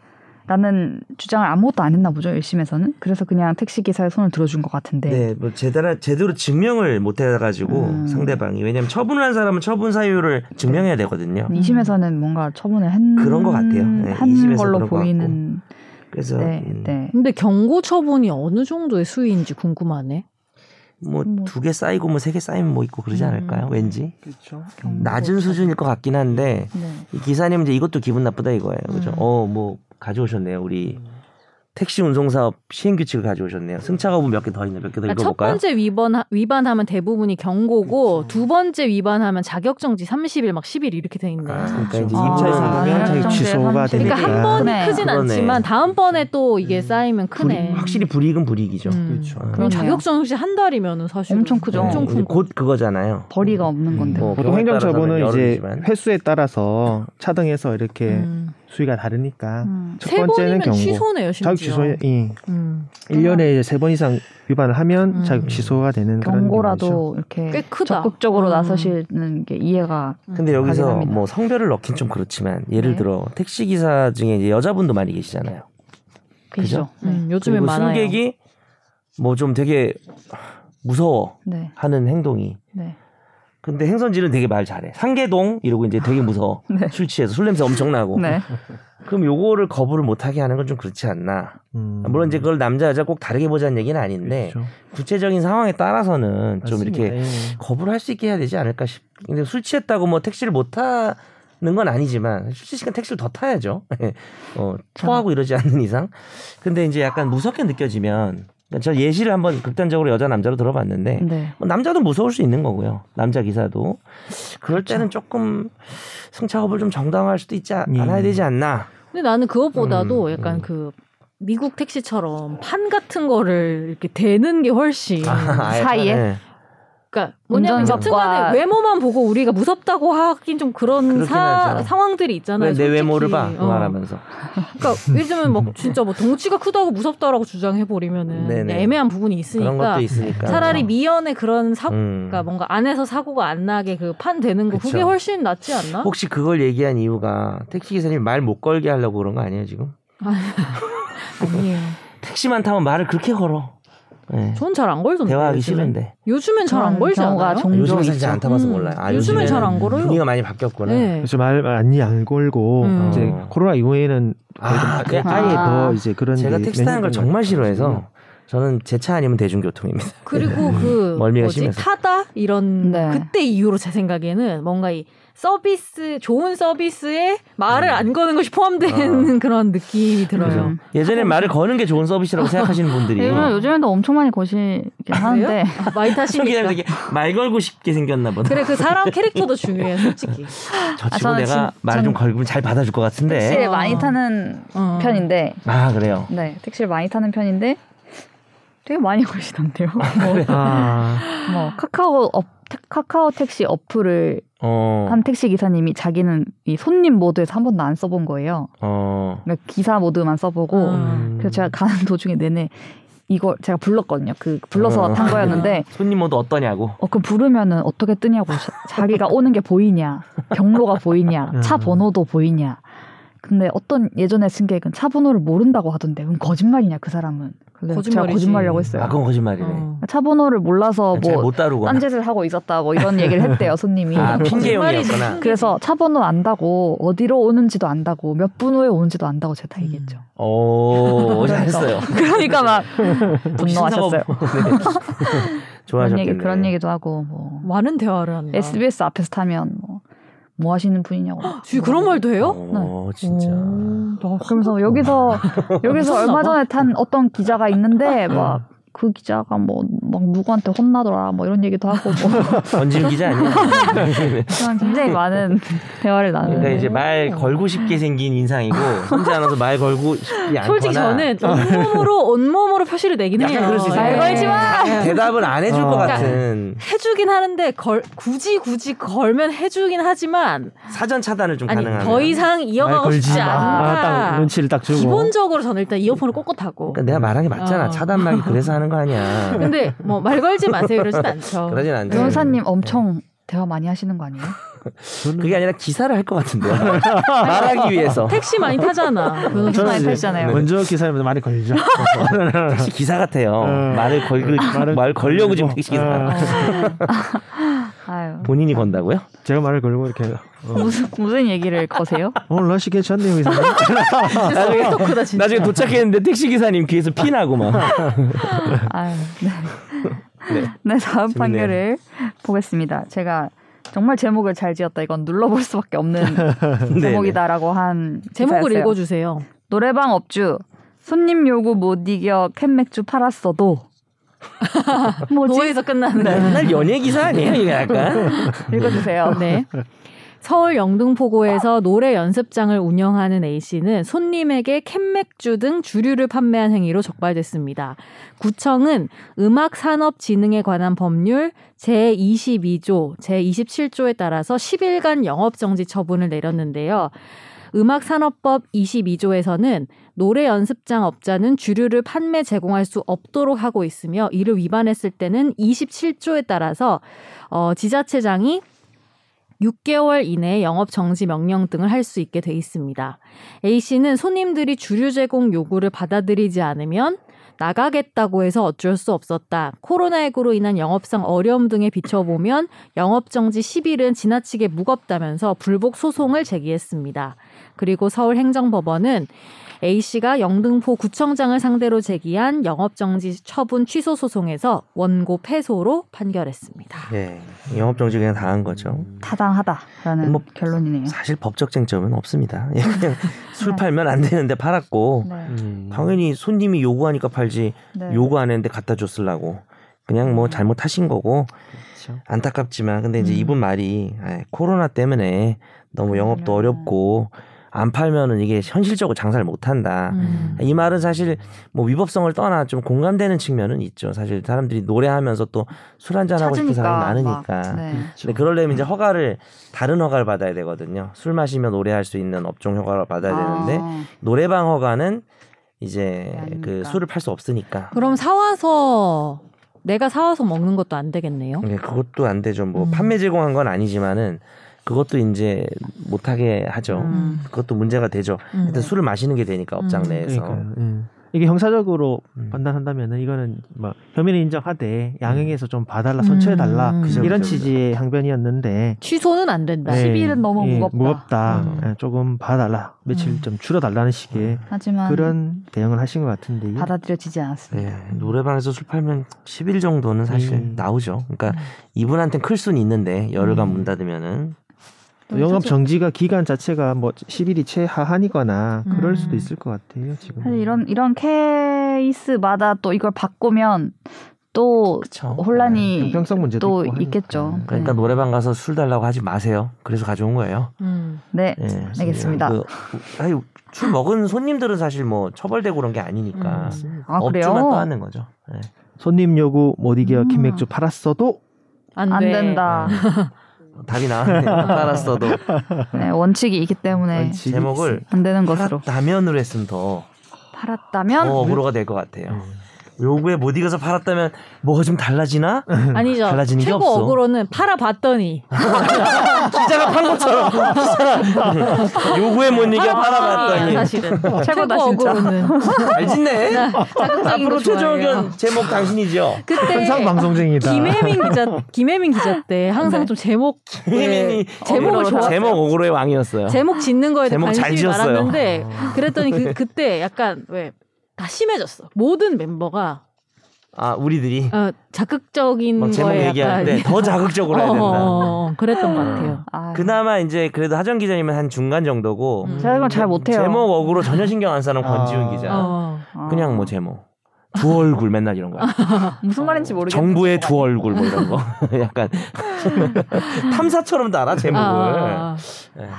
라는 주장을 아무것도 안 했나 보죠 1심에서는 그래서 그냥 택시 기사의 손을 들어준 것 같은데 네, 뭐 제대로 제대로 증명을 못 해가지고 음. 상대방이 왜냐면 처분을 한 사람은 처분 사유를 증명해야 되거든요. 음. 2심에서는 뭔가 처분을 한, 그런 것 같아요. 네, 한 2심에서 걸로 보이는 그래서 네, 음, 네. 근데 경고 처분이 어느 정도의 수위인지 궁금하네. 뭐 뭐- 두개 쌓이고 뭐 세 개 쌓이면 뭐 있고 그러지 음. 않을까요? 왠지 그렇죠. 낮은 수준일 것 같긴 한데 네. 이 기사님은 이제 이것도 기분 나쁘다 이거예요. 그죠? 음. 어, 뭐 가져오셨네요. 우리 택시 운송 사업 시행 규칙을 가져오셨네요. 승차 거부 몇개 더 있네. 몇 개더 그러니까 첫 읽어볼까요? 번째 위반 위반하면 대부분이 경고고 두 번째 위반하면 자격정지 30일 막 10일 이렇게 돼 있네. 아, 그러니까 이제 아, 이분은 입찰에서 자격 취소가 그러니까 그러니까 한 네. 크진 그러네. 않지만 다음 번에 또 이게 쌓이면 크네. 불이- 확실히 불이익은 불이익이죠. 음. 그렇죠. 어. 그럼. 자격정지 한 달이면은 사실 엄청 크죠. 엄청 네, 큰곧 그거잖아요. 벌이가 없는 건데 뭐 보통 행정처분은 이제. 횟수에 따라서 차등해서 이렇게 음. 수위가 다르니까 음. 첫세 번째는 경고. 취소네요, 자격 심지어. 취소 이 음. 1년에 세번 이상 위반을 하면 음. 자격 취소가 되는. 경고라도 이렇게 꽤 크다. 적극적으로 음. 나서시는 게 이해가 근데 여기서 가능합니다. 뭐 성별을 넣긴 좀 그렇지만 예를 네. 들어 택시 기사 중에 이제 여자분도 많이 계시잖아요. 계시죠. 네. 음, 요즘에 그리고 많아요. 승객이 뭐 좀 되게 무서워 네. 하는 행동이. 네. 근데 행선지는 되게 말 잘해. 상계동 이러고 이제 되게 무서워. [LAUGHS] 네. 술 취해서 술 냄새 엄청 나고. 네. [LAUGHS] 그럼 요거를 거부를 못하게 하는 건 좀 그렇지 않나. 음. 물론 이제 그걸 남자 여자 꼭 다르게 보자는 얘기는 아닌데 그렇죠. 구체적인 상황에 따라서는 좀 맞습니다. 이렇게 예. 거부를 할 수 있게 해야 되지 않을까 싶. 근데 술 취했다고 뭐 택시를 못 타 는 건 아니지만 술 취시간 택시를 더 타야죠. [LAUGHS] 어, 토하고 이러지 않는 이상. 근데 이제 약간 무섭게 느껴지면 저 예시를 한번 극단적으로 여자 남자로 들어봤는데 네. 뭐 남자도 무서울 수 있는 거고요. 남자 기사도 그럴 때는 조금 승차 거부를 좀 정당화할 수도 있지 않- 예. 않아야 되지 않나. 근데 나는 그것보다도 음, 약간 음. 그 미국 택시처럼 판 같은 거를 이렇게 대는 게 훨씬 [LAUGHS] 아예 사이에? 네. 그러니까 뭐냐면 여튼간에 외모만 보고 우리가 무섭다고 하긴 좀 그런 사, 하죠. 상황들이 있잖아요. 솔직히. 외모를 봐? 그 어. 말하면서. 그러니까 들면 뭐 진짜 뭐 덩치가 크다고 무섭다라고 주장해 버리면은. 애매한 부분이 있으니까 것도 있으니까. 차라리 미연에 그런 사고 음. 그러니까 뭔가 안에서 사고가 안 나게 그 판 되는 거 그게. 훨씬 낫지 않나? 혹시 그걸 얘기한 이유가 택시 기사님 말 못 걸게 하려고 그런 거 아니에요 지금? [LAUGHS] 아니에요. 택시만 타면 말을 그렇게 걸어. 네. 전잘안 걸던데. 대화하기. 싫은데. 요즘엔 잘 안 걸지 경우가 않아요? 종종 요즘은 사실 있죠. 안 타봐서 음, 몰라요. 아, 요즘엔 잘 안 걸어요. 분위기가 많이 바뀌었구나. 네. 그래서 말 많이 안 걸고 음. 이제 어. 코로나 이후에는 아, 아예 아. 더 이제 그런 제가 게 택시 타는 걸 정말. 싫어해서 저는 제 차 아니면 대중교통입니다. 그리고 그 [LAUGHS] 멀미가 뭐지 심해서. 타다 이런 네. 그때 이후로 제 생각에는 뭔가 이 서비스 좋은 서비스에 말을 음. 안 거는 것이 포함되는 그런 느낌이 들어요. 음. 예전에 말을 거는 게 좋은 서비스라고 생각하시는 분들이 요즘 요즘에도 엄청 많이 거시긴 하는데 아, 많이 타시니까. [LAUGHS] 말 걸고 싶게 생겼나 보다. 그래 그 사람 캐릭터도 중요해 [LAUGHS] 솔직히. 저 치고 저는 내가 진- 말좀 저는 걸면 잘 받아줄 것 같은데. 택시를 어. 많이 타는 어. 편인데 아 그래요. 네 택시를 많이 타는 편인데 되게 많이 [LAUGHS] 거시던데요. 뭐, 아, 뭐 카카오 업 태- 카카오 택시 어플을 어. 한 택시 기사님이 자기는 이 손님 모드를 한 번도 안 써본 거예요. 어. 그러니까 기사 모드만 써보고 음. 그래서 제가 가는 도중에 내내 이거 제가 불렀거든요. 그 불러서 어. 탄 거였는데 [LAUGHS] 손님 모드 어떠냐고. 어, 그 부르면은 어떻게 뜨냐고 자- 자기가 오는 게 보이냐, 경로가 보이냐, 차 음. 번호도 보이냐. 근데 어떤 예전에 승객은 차 번호를 모른다고 하던데 그럼 거짓말이냐 그 사람은. 그래서 제가 거짓말이지. 거짓말이라고 했어요. 아 그건 거짓말이네. 어. 차 번호를 몰라서 뭐 다루거나. 딴짓을 하고 있었다 뭐 이런 얘기를 했대요 손님이. 아 핑계용이었구나. 거짓말이지. 그래서 차 번호 안다고 어디로 오는지도 안다고 몇 분 후에 오는지도 안다고 제가 다 음. 얘기했죠. 오 잘했어요. [LAUGHS] 그러니까 막 [LAUGHS] 분노하셨어요. [LAUGHS] 네. 그런 좋아하셨겠네. 얘기 그런 얘기도 하고 뭐 많은 대화를 한다. SBS 앞에서 타면 뭐, 뭐 하시는 분이냐고. [GASPS] 주위 그런 말도 해요? 오 진짜. 오, 그러면서 여기서 여기서 얼마 봐. 전에 탄 어떤 기자가 있는데 막 그 기자가 뭐 막 누구한테 혼나더라 뭐 이런 얘기도 하고 뭐 [LAUGHS] 전진 기자 아니야? [LAUGHS] 그런 굉장히 많은 대화를 나누는. 그러니까 이제 말 걸고 싶게 생긴 인상이고 혼자 안아서 말 걸고 싶지 않거나 솔직히 저는 온몸으로 온몸으로 표시를 내긴 해요. 말 걸지 마. 대답을 안 해줄 어. 것 그러니까 같은 해주긴 하는데 걸, 굳이 굳이 걸면 해주긴 하지만 사전 차단을 좀 아니 가능하면 더 이상 말 이어가고 걸지 싶지 마. 않다. 아, 딱 눈치를 딱 주고. 기본적으로 저는 일단 이어폰을 꼿꼿하고. 그러니까 내가 말한 게 맞잖아 어. 차단막이 [LAUGHS] 그래서 하는 거 아니야 근데 뭐 말 걸지 마세요 이러진 않죠. 그러진 않죠 변호사님 엄청 대화 많이 하시는 거 아니에요? 저는 그게 아니라 기사를 할 것 같은데요 [LAUGHS] 말하기 위해서 택시 많이 타잖아. 변호사 저는 많이 이제 타시잖아요. 먼저 기사님들 많이 걸리죠. [LAUGHS] 택시 기사 같아요 어. 말을 걸 말을 말 걸려고 지금 택시 기사 어. [LAUGHS] 아유 본인이 건다고요? 제가 말을 걸고 이렇게 어, 무슨 무슨 얘기를 거세요? 오늘 날씨 괜찮네요 이사님. 나중에 토크다 진짜. 나중에 도착했는데 택시 기사님 귀에서 피 나고 막 아유, 네. 네, 다음 재밌네요. 판결을 보겠습니다. 제가 정말 제목을 잘 지었다. 이건 눌러볼 수밖에 없는 [LAUGHS] 제목이다라고 한 제목을 기사였어요. 읽어주세요. 노래방 업주 손님 요구 못 이겨 캔 맥주 팔았어도 [LAUGHS] 뭐지? 도에서 끝나는. 맨날 연예 기사 아니에요 이게 약간 [LAUGHS] 읽어주세요. 네. 서울 영등포구에서 노래 연습장을 운영하는 A 씨는 손님에게 캔맥주 등 주류를 판매한 행위로 적발됐습니다. 구청은 음악산업진흥에 관한 법률 제22조, 제27조에 따라서 10일간 영업정지 처분을 내렸는데요. 음악산업법 22조에서는 노래 연습장 업자는 주류를 판매 제공할 수 없도록 하고 있으며 이를 위반했을 때는 27조에 따라서 어, 지자체장이 6개월 이내에 영업 정지 명령 등을 할 수 있게 돼 있습니다. A 씨는 손님들이 주류 제공 요구를 받아들이지 않으면 나가겠다고 해서 어쩔 수 없었다. 코로나19로 인한 영업상 어려움 등에 비춰보면 영업정지 10일은 지나치게 무겁다면서 불복 소송을 제기했습니다. 그리고 서울행정법원은 A씨가 영등포 구청장을 상대로 제기한 영업정지 처분 취소 소송에서 원고 패소로 판결했습니다. 예 영업 정지 그냥 당한 거죠 타당하다라는 뭐, 결론이네요. 사실 법적 쟁점은 없습니다 예, 그냥 술 팔면 안 되는데 팔았고 네. 음. 당연히 손님이 요구하니까 팔지 네. 요구 안 했는데 갖다 줬으려고 그냥 뭐 잘못하신 거고 그렇죠. 안타깝지만 근데 이제 음. 이분 말이 아이, 코로나 때문에 너무 영업도 음. 어렵고 안 팔면은 이게 현실적으로 장사를 못 한다. 음. 이 말은 사실 뭐 위법성을 떠나 좀 공감되는 측면은 있죠. 사실 사람들이 노래하면서 또 술 한잔 하고 싶은 사람이 막, 많으니까. 네. 근데 그러려면 이제 허가를 다른 허가를 받아야 되거든요. 술 마시면 노래할 수 있는 업종 허가를 받아야 되는데 아, 노래방 허가는 이제 네, 그 아니니까. 술을 팔 수 없으니까. 그럼 사 와서 내가 사 와서 먹는 것도 안 되겠네요. 네, 그것도 안 되죠. 뭐 음. 판매 제공한 건 아니지만은 그것도 이제 못하게 하죠. 음. 그것도 문제가 되죠. 음. 일단 술을 마시는 게 되니까 업장 음. 내에서. 그러니까요. 음. 이게 형사적으로 음. 판단한다면은 이거는 뭐 혐의를 인정하되 양형에서 좀 봐달라 손처해 달라 음. 그죠, 이런 그죠, 취지의 항변이었는데 취소는 안 된다. 네. 10일은 너무 예, 무겁다. 무겁다. 음. 예, 조금 봐달라. 며칠 음. 좀 줄여달라는 식의 하지만 그런 대응을 하신 것 같은데 받아들여지지 않았습니다. 네, 노래방에서 술 팔면 10일 정도는 사실 음. 나오죠. 그러니까 음. 이분한테는 클 수는 있는데 열흘간 음. 문 닫으면은 또 영업 정지가 기간 자체가 뭐 10일이 최하하니거나 그럴 음. 수도 있을 것 같아요 지금. 사실 이런 이런 케이스마다 또 이걸 바꾸면 또 그쵸. 혼란이 형평성 문제도 또 있고. 있겠죠. 그러니까 네. 노래방 가서 술 달라고 하지 마세요. 그래서 가져온 거예요. 음. 네, 예, 알겠습니다. 그, 아니, 술 먹은 손님들은 사실 뭐 처벌되고 그런 게 아니니까 음. 아 업주만 그래요? 떠안는 거죠. 예. 손님 요구 못 이겨 음. 캔맥주 팔았어도 안, 안 돼. 된다. 답이 나왔네요. 따랐어도 네, 원칙이 있기 때문에 원칙이 제목을 안 되는 것으로 팔았다면으로 했으면 더, 팔았다면 더 어그로가 될 것 같아요. 음. 요구에 못 이겨서 팔았다면 뭐가 좀 달라지나? [LAUGHS] 아니죠. 달라지는 게 최고 없어. 어그로는 팔아봤더니 [LAUGHS] 기자가 판 것처럼 [LAUGHS] 요구에 못 이겨 아니에요, 팔아봤더니 사실은 최고다, 최고 진짜. 어그로는 잘 짓네. 자극적인 앞으로 거 최종. 의견 제목 당신이죠. 그때 항상 방송쟁이다. 김혜민 기자 김혜민 기자 때 항상 네. 좀 제목 혜민이 제목을 어그로- 좋았어요. 제목 어그로의 왕이었어요. 제목 짓는 거에 대해 제목 잘 관심이 지었어요. 많았는데 그랬더니 그 그때 약간 왜 다 심해졌어. 모든 멤버가 아 우리들이 어, 자극적인 막 제목 때더 자극적으로 해야 된다. 어, 그랬던 것 같아요. 아, 그나마 이제 그래도 하정 기자님은 한 중간 정도고 음. 제가 이건 잘 못해요. 제목 어그로 전혀 신경 안 쓰는 권지훈 아. 기자. 어. 아. 그냥 뭐 제목 두 얼굴 맨날 이런 거. [LAUGHS] 무슨 말인지 모르겠어요. 정부의 두 얼굴 뭐 이런 거. [LAUGHS] 약간 [LAUGHS] 탐사처럼 달아 제목을. 아, 네.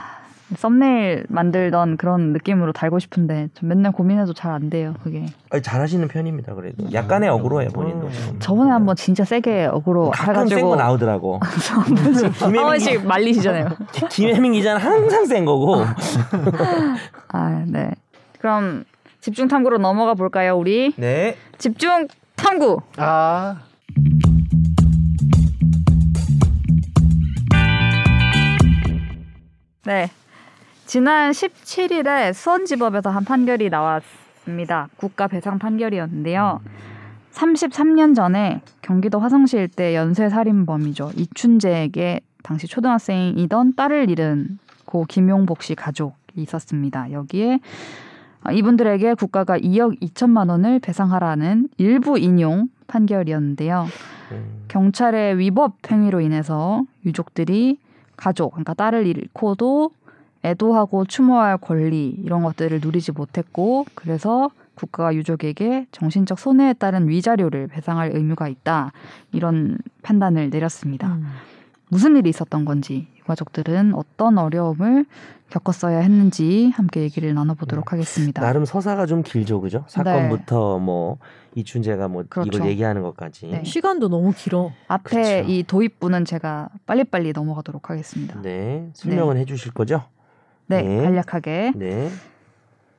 썸네일 만들던 그런 느낌으로 달고 싶은데 전 맨날 고민해도 잘 안 돼요. 그게. 아니, 잘하시는 편입니다. 그래도 약간의 어그로해 본인도. 지금. 저번에 한번 진짜 세게 어그로 가끔 센 해가지고 거 나오더라고. 한 김혜민, 번씩 말리시잖아요. [LAUGHS] 기- 김혜민 기자는 항상 센 거고. [LAUGHS] 아, 네. 그럼 집중 탐구로 넘어가 볼까요, 우리? 네. 집중 탐구. 아 네. 지난 17일에 수원지법에서 한 판결이 나왔습니다. 국가 배상 판결이었는데요. 33년 전에 경기도 화성시 일대 연쇄살인범이죠. 이춘재에게 당시 초등학생이던 딸을 잃은 고 김용복 씨 가족이 있었습니다. 여기에 아, 이분들에게 국가가 2억 2천만 원을 배상하라는 일부 인용 판결이었는데요. 음, 경찰의 위법 행위로 인해서 유족들이 가족, 그러니까 딸을 잃고도 애도하고 추모할 권리 이런 것들을 누리지 못했고 그래서 국가가 유족에게 정신적 손해에 따른 위자료를 배상할 의무가 있다 이런 판단을 내렸습니다. 음. 무슨 일이 있었던 건지 유가족들은 어떤 어려움을 겪었어야 했는지 함께 얘기를 나눠보도록 하겠습니다. 나름 서사가 좀 길죠, 그죠? 사건부터 뭐 이춘재가 뭐 네. 그렇죠. 이걸 얘기하는 것까지. 네. 시간도 너무 길어. 앞에 그렇죠. 이 도입부는 제가 빨리빨리 넘어가도록 하겠습니다. 네. 설명은 해주실 거죠? 네, 네. 간략하게. 네.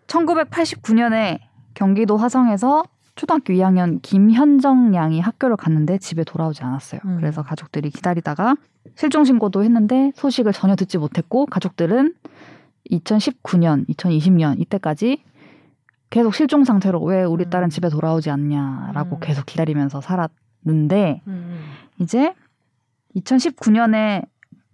1989년에 경기도 화성에서 초등학교 2학년 김현정 양이 학교를 갔는데 집에 돌아오지 않았어요. 음. 그래서 가족들이 기다리다가 실종 신고도 했는데 소식을 전혀 듣지 못했고 가족들은 2019년, 2020년 이때까지 계속 실종 상태로 왜 우리 딸은 음. 집에 돌아오지 않냐라고 음. 계속 기다리면서 살았는데 음. 이제 2019년에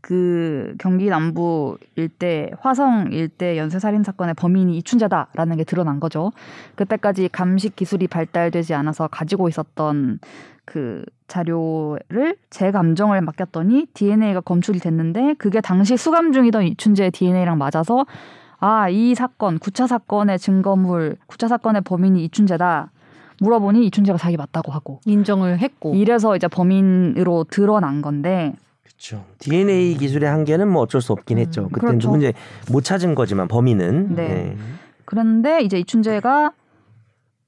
그 경기 남부 일대 화성 일대 연쇄 살인 사건의 범인이 이춘재다라는 게 드러난 거죠. 그때까지 감식 기술이 발달되지 않아서 가지고 있었던 그 자료를 제 감정을 맡겼더니 DNA가 검출이 됐는데 그게 당시 수감 중이던 이춘재의 DNA랑 맞아서 아 이 사건 구차 사건의 증거물 구차 사건의 범인이 이춘재다 물어보니 이춘재가 자기 맞다고 하고 인정을 했고. 이래서 이제 범인으로 드러난 건데 그렇죠. DNA 기술의 한계는 뭐 어쩔 수 없긴 음, 했죠. 그때 그렇죠. 누군지 못 찾은 거지만 범인은. 네. 그런데 이제 이춘재가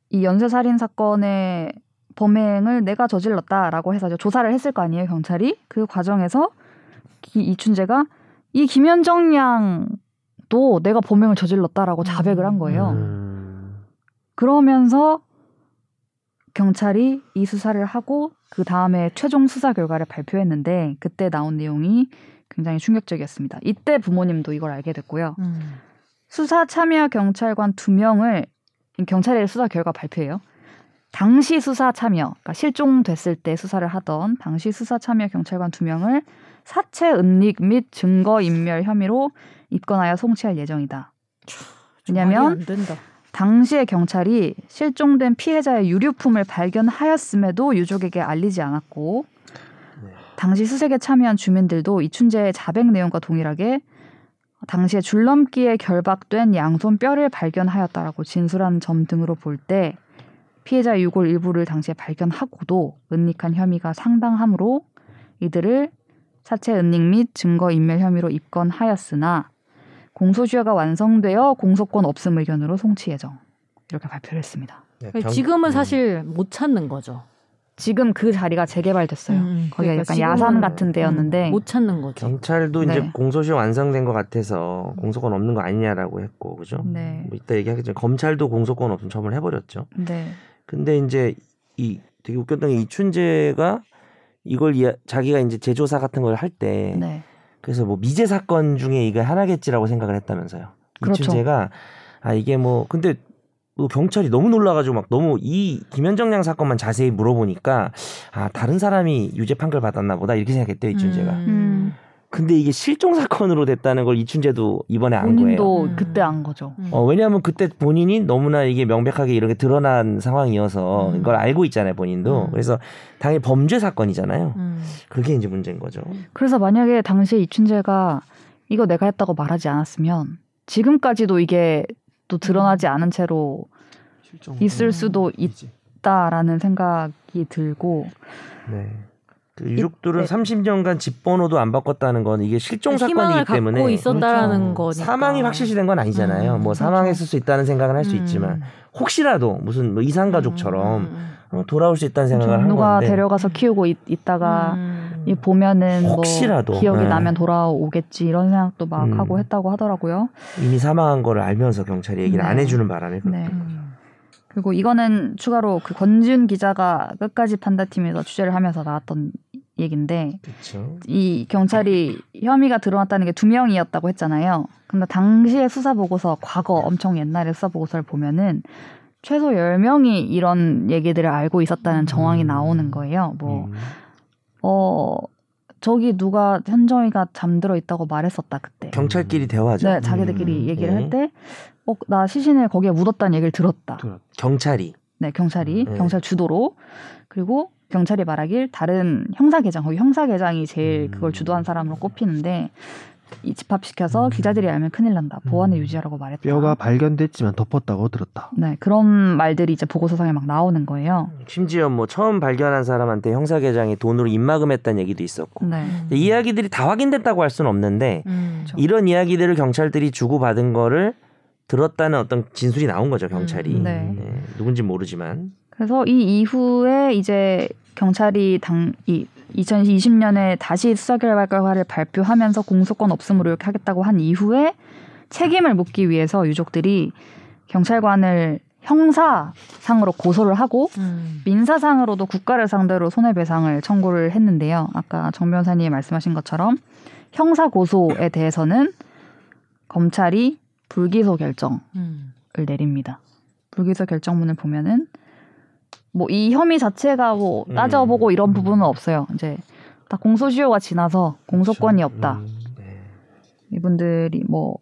이 연쇄 살인 사건의 범행을 내가 저질렀다라고 해서 조사를 했을 거 아니에요 경찰이 그 과정에서 기- 이춘재가 이 김현정 양도 내가 범행을 저질렀다라고 자백을 한 거예요. 음. 그러면서 경찰이 이 수사를 하고 그 다음에 최종 수사 결과를 발표했는데 그때 나온 내용이 굉장히 충격적이었습니다. 이때 부모님도 이걸 알게 됐고요. 음. 수사 참여 경찰관 두 명을 경찰의 수사 결과 발표해요. 당시 수사 참여, 그러니까 실종됐을 때 수사를 하던 당시 수사 참여 경찰관 두 명을 사체 은닉 및 증거 인멸 혐의로 입건하여 송치할 예정이다. 왜냐하면 말이 안 된다. 당시에 경찰이 실종된 피해자의 유류품을 발견하였음에도 유족에게 알리지 않았고 네. 당시 수색에 참여한 주민들도 이춘재의 자백 내용과 동일하게 당시에 줄넘기에 결박된 양손 뼈를 발견하였다라고 진술한 점 등으로 볼 때 피해자 유골 일부를 당시에 발견하고도 은닉한 혐의가 상당하므로 이들을 사체 은닉 및 증거 인멸 혐의로 입건하였으나 공소시효가 완성되어 공소권 없음 의견으로 송치 예정 이렇게 발표를 했습니다. 네, 그러니까 경- 지금은 음. 사실 못 찾는 거죠. 지금 그 자리가 재개발됐어요. 음, 거기가 그러니까 약간 야산 같은 데였는데 음, 못 찾는 거죠. 경찰도 이제 네. 공소시효 완성된 것 같아서 공소권 없는 거 아니냐라고 했고 그죠? 네, 뭐 이따 얘기하겠지만 검찰도 공소권 없음 처분을 해버렸죠. 네, 근데 이제 이 되게 웃겼던 게 이춘재가 이걸 이야, 자기가 이제 재조사 같은 걸 할때 네. 그래서 뭐 미제 사건 중에 이게 하나겠지라고 생각을 했다면서요. 그렇죠. 이춘재가 아 이게 뭐 근데 뭐 경찰이 너무 놀라가지고 막 너무 이 김현정 양 사건만 자세히 물어보니까 아 다른 사람이 유죄 판결 받았나 보다 이렇게 생각했대요 이춘재가. 음. 근데 이게 실종 사건으로 됐다는 걸 이춘재도 이번에 안 거예요. 본인도 음. 그때 안 거죠. 음. 어, 왜냐하면 그때 본인이 너무나 이게 명백하게 이런 게 드러난 상황이어서 음. 이걸 알고 있잖아요, 본인도. 음. 그래서 당연히 범죄 사건이잖아요. 음. 그게 이제 문제인 거죠. 그래서 만약에 당시에 이춘재가 이거 내가 했다고 말하지 않았으면 지금까지도 이게 또 드러나지 않은 채로 있을 수도 있다라는 생각이 들고 네. 그 유족들은 네. 30년간 집 번호도 안 바꿨다는 건 이게 실종 희망을 사건이기 때문에 있었다라는 그렇죠. 거니까 사망이 확실시된 건 아니잖아요. 음, 뭐 그렇죠. 사망했을 수 있다는 생각은 할수 음. 있지만 혹시라도 무슨 뭐 이산 가족처럼 음. 어, 돌아올 수 있다는 생각을 한 누가 건데 데려가서 키우고 있, 있다가 음. 이 보면은 혹시라도, 뭐 기억이 네. 나면 돌아오겠지 이런 생각도 막 음. 하고 했다고 하더라고요. 이미 사망한 거를 알면서 경찰이 얘기를 네. 안 해주는 바람에 그렇게 네. 음. 그리고 이거는 추가로 그 권준 기자가 끝까지 판다팀에서 취재를 하면서 나왔던 얘긴데 그렇죠. 이 경찰이 혐의가 드러났다는 게 두 명이었다고 했잖아요. 근데 당시의 수사 보고서 과거 엄청 옛날의 수사 보고서를 보면은 최소 10명이 이런 얘기들을 알고 있었다는 정황이 음. 나오는 거예요. 뭐 음. 어 저기 누가 현정이가 잠들어 있다고 말했었다 그때. 경찰끼리 대화죠. 네, 자기들끼리 음, 얘기를 네. 할 때, 어, 나 시신을 거기에 묻었다는 얘기를 들었다. 경찰이 네, 경찰이 네. 경찰 주도로 그리고 경찰이 말하길 다른 형사계장 거기 형사계장이 제일 음. 그걸 주도한 사람으로 꼽히는데 이 집합시켜서 기자들이 알면 큰일 난다. 보안을 음. 유지하라고 말했다. 뼈가 발견됐지만 덮었다고 들었다. 네 그런 말들이 이제 보고서상에 막 나오는 거예요. 심지어 뭐 처음 발견한 사람한테 형사계장이 돈으로 입막음했다는 얘기도 있었고 네. 이 이야기들이 다 확인됐다고 할 수는 없는데 음. 그렇죠. 이런 이야기들을 경찰들이 주고 받은 거를 들었다는 어떤 진술이 나온 거죠 경찰이 음, 네. 네, 누군지 모르지만 그래서 이 이후에 이제 경찰이 당 이 2020년에 다시 수사 결과를 발표하면서 공소권 없음으로 이렇게 하겠다고 한 이후에 책임을 묻기 위해서 유족들이 경찰관을 형사상으로 고소를 하고 음. 민사상으로도 국가를 상대로 손해배상을 청구를 했는데요. 아까 정 변호사님이 말씀하신 것처럼 형사 고소에 대해서는 검찰이 불기소 결정을 음. 내립니다. 불기소 결정문을 보면은 뭐 이 혐의 자체가 뭐 음. 따져보고 이런 부분은 없어요. 이제 다 공소시효가 지나서 공소권이 없다. 음, 네. 이분들이 뭐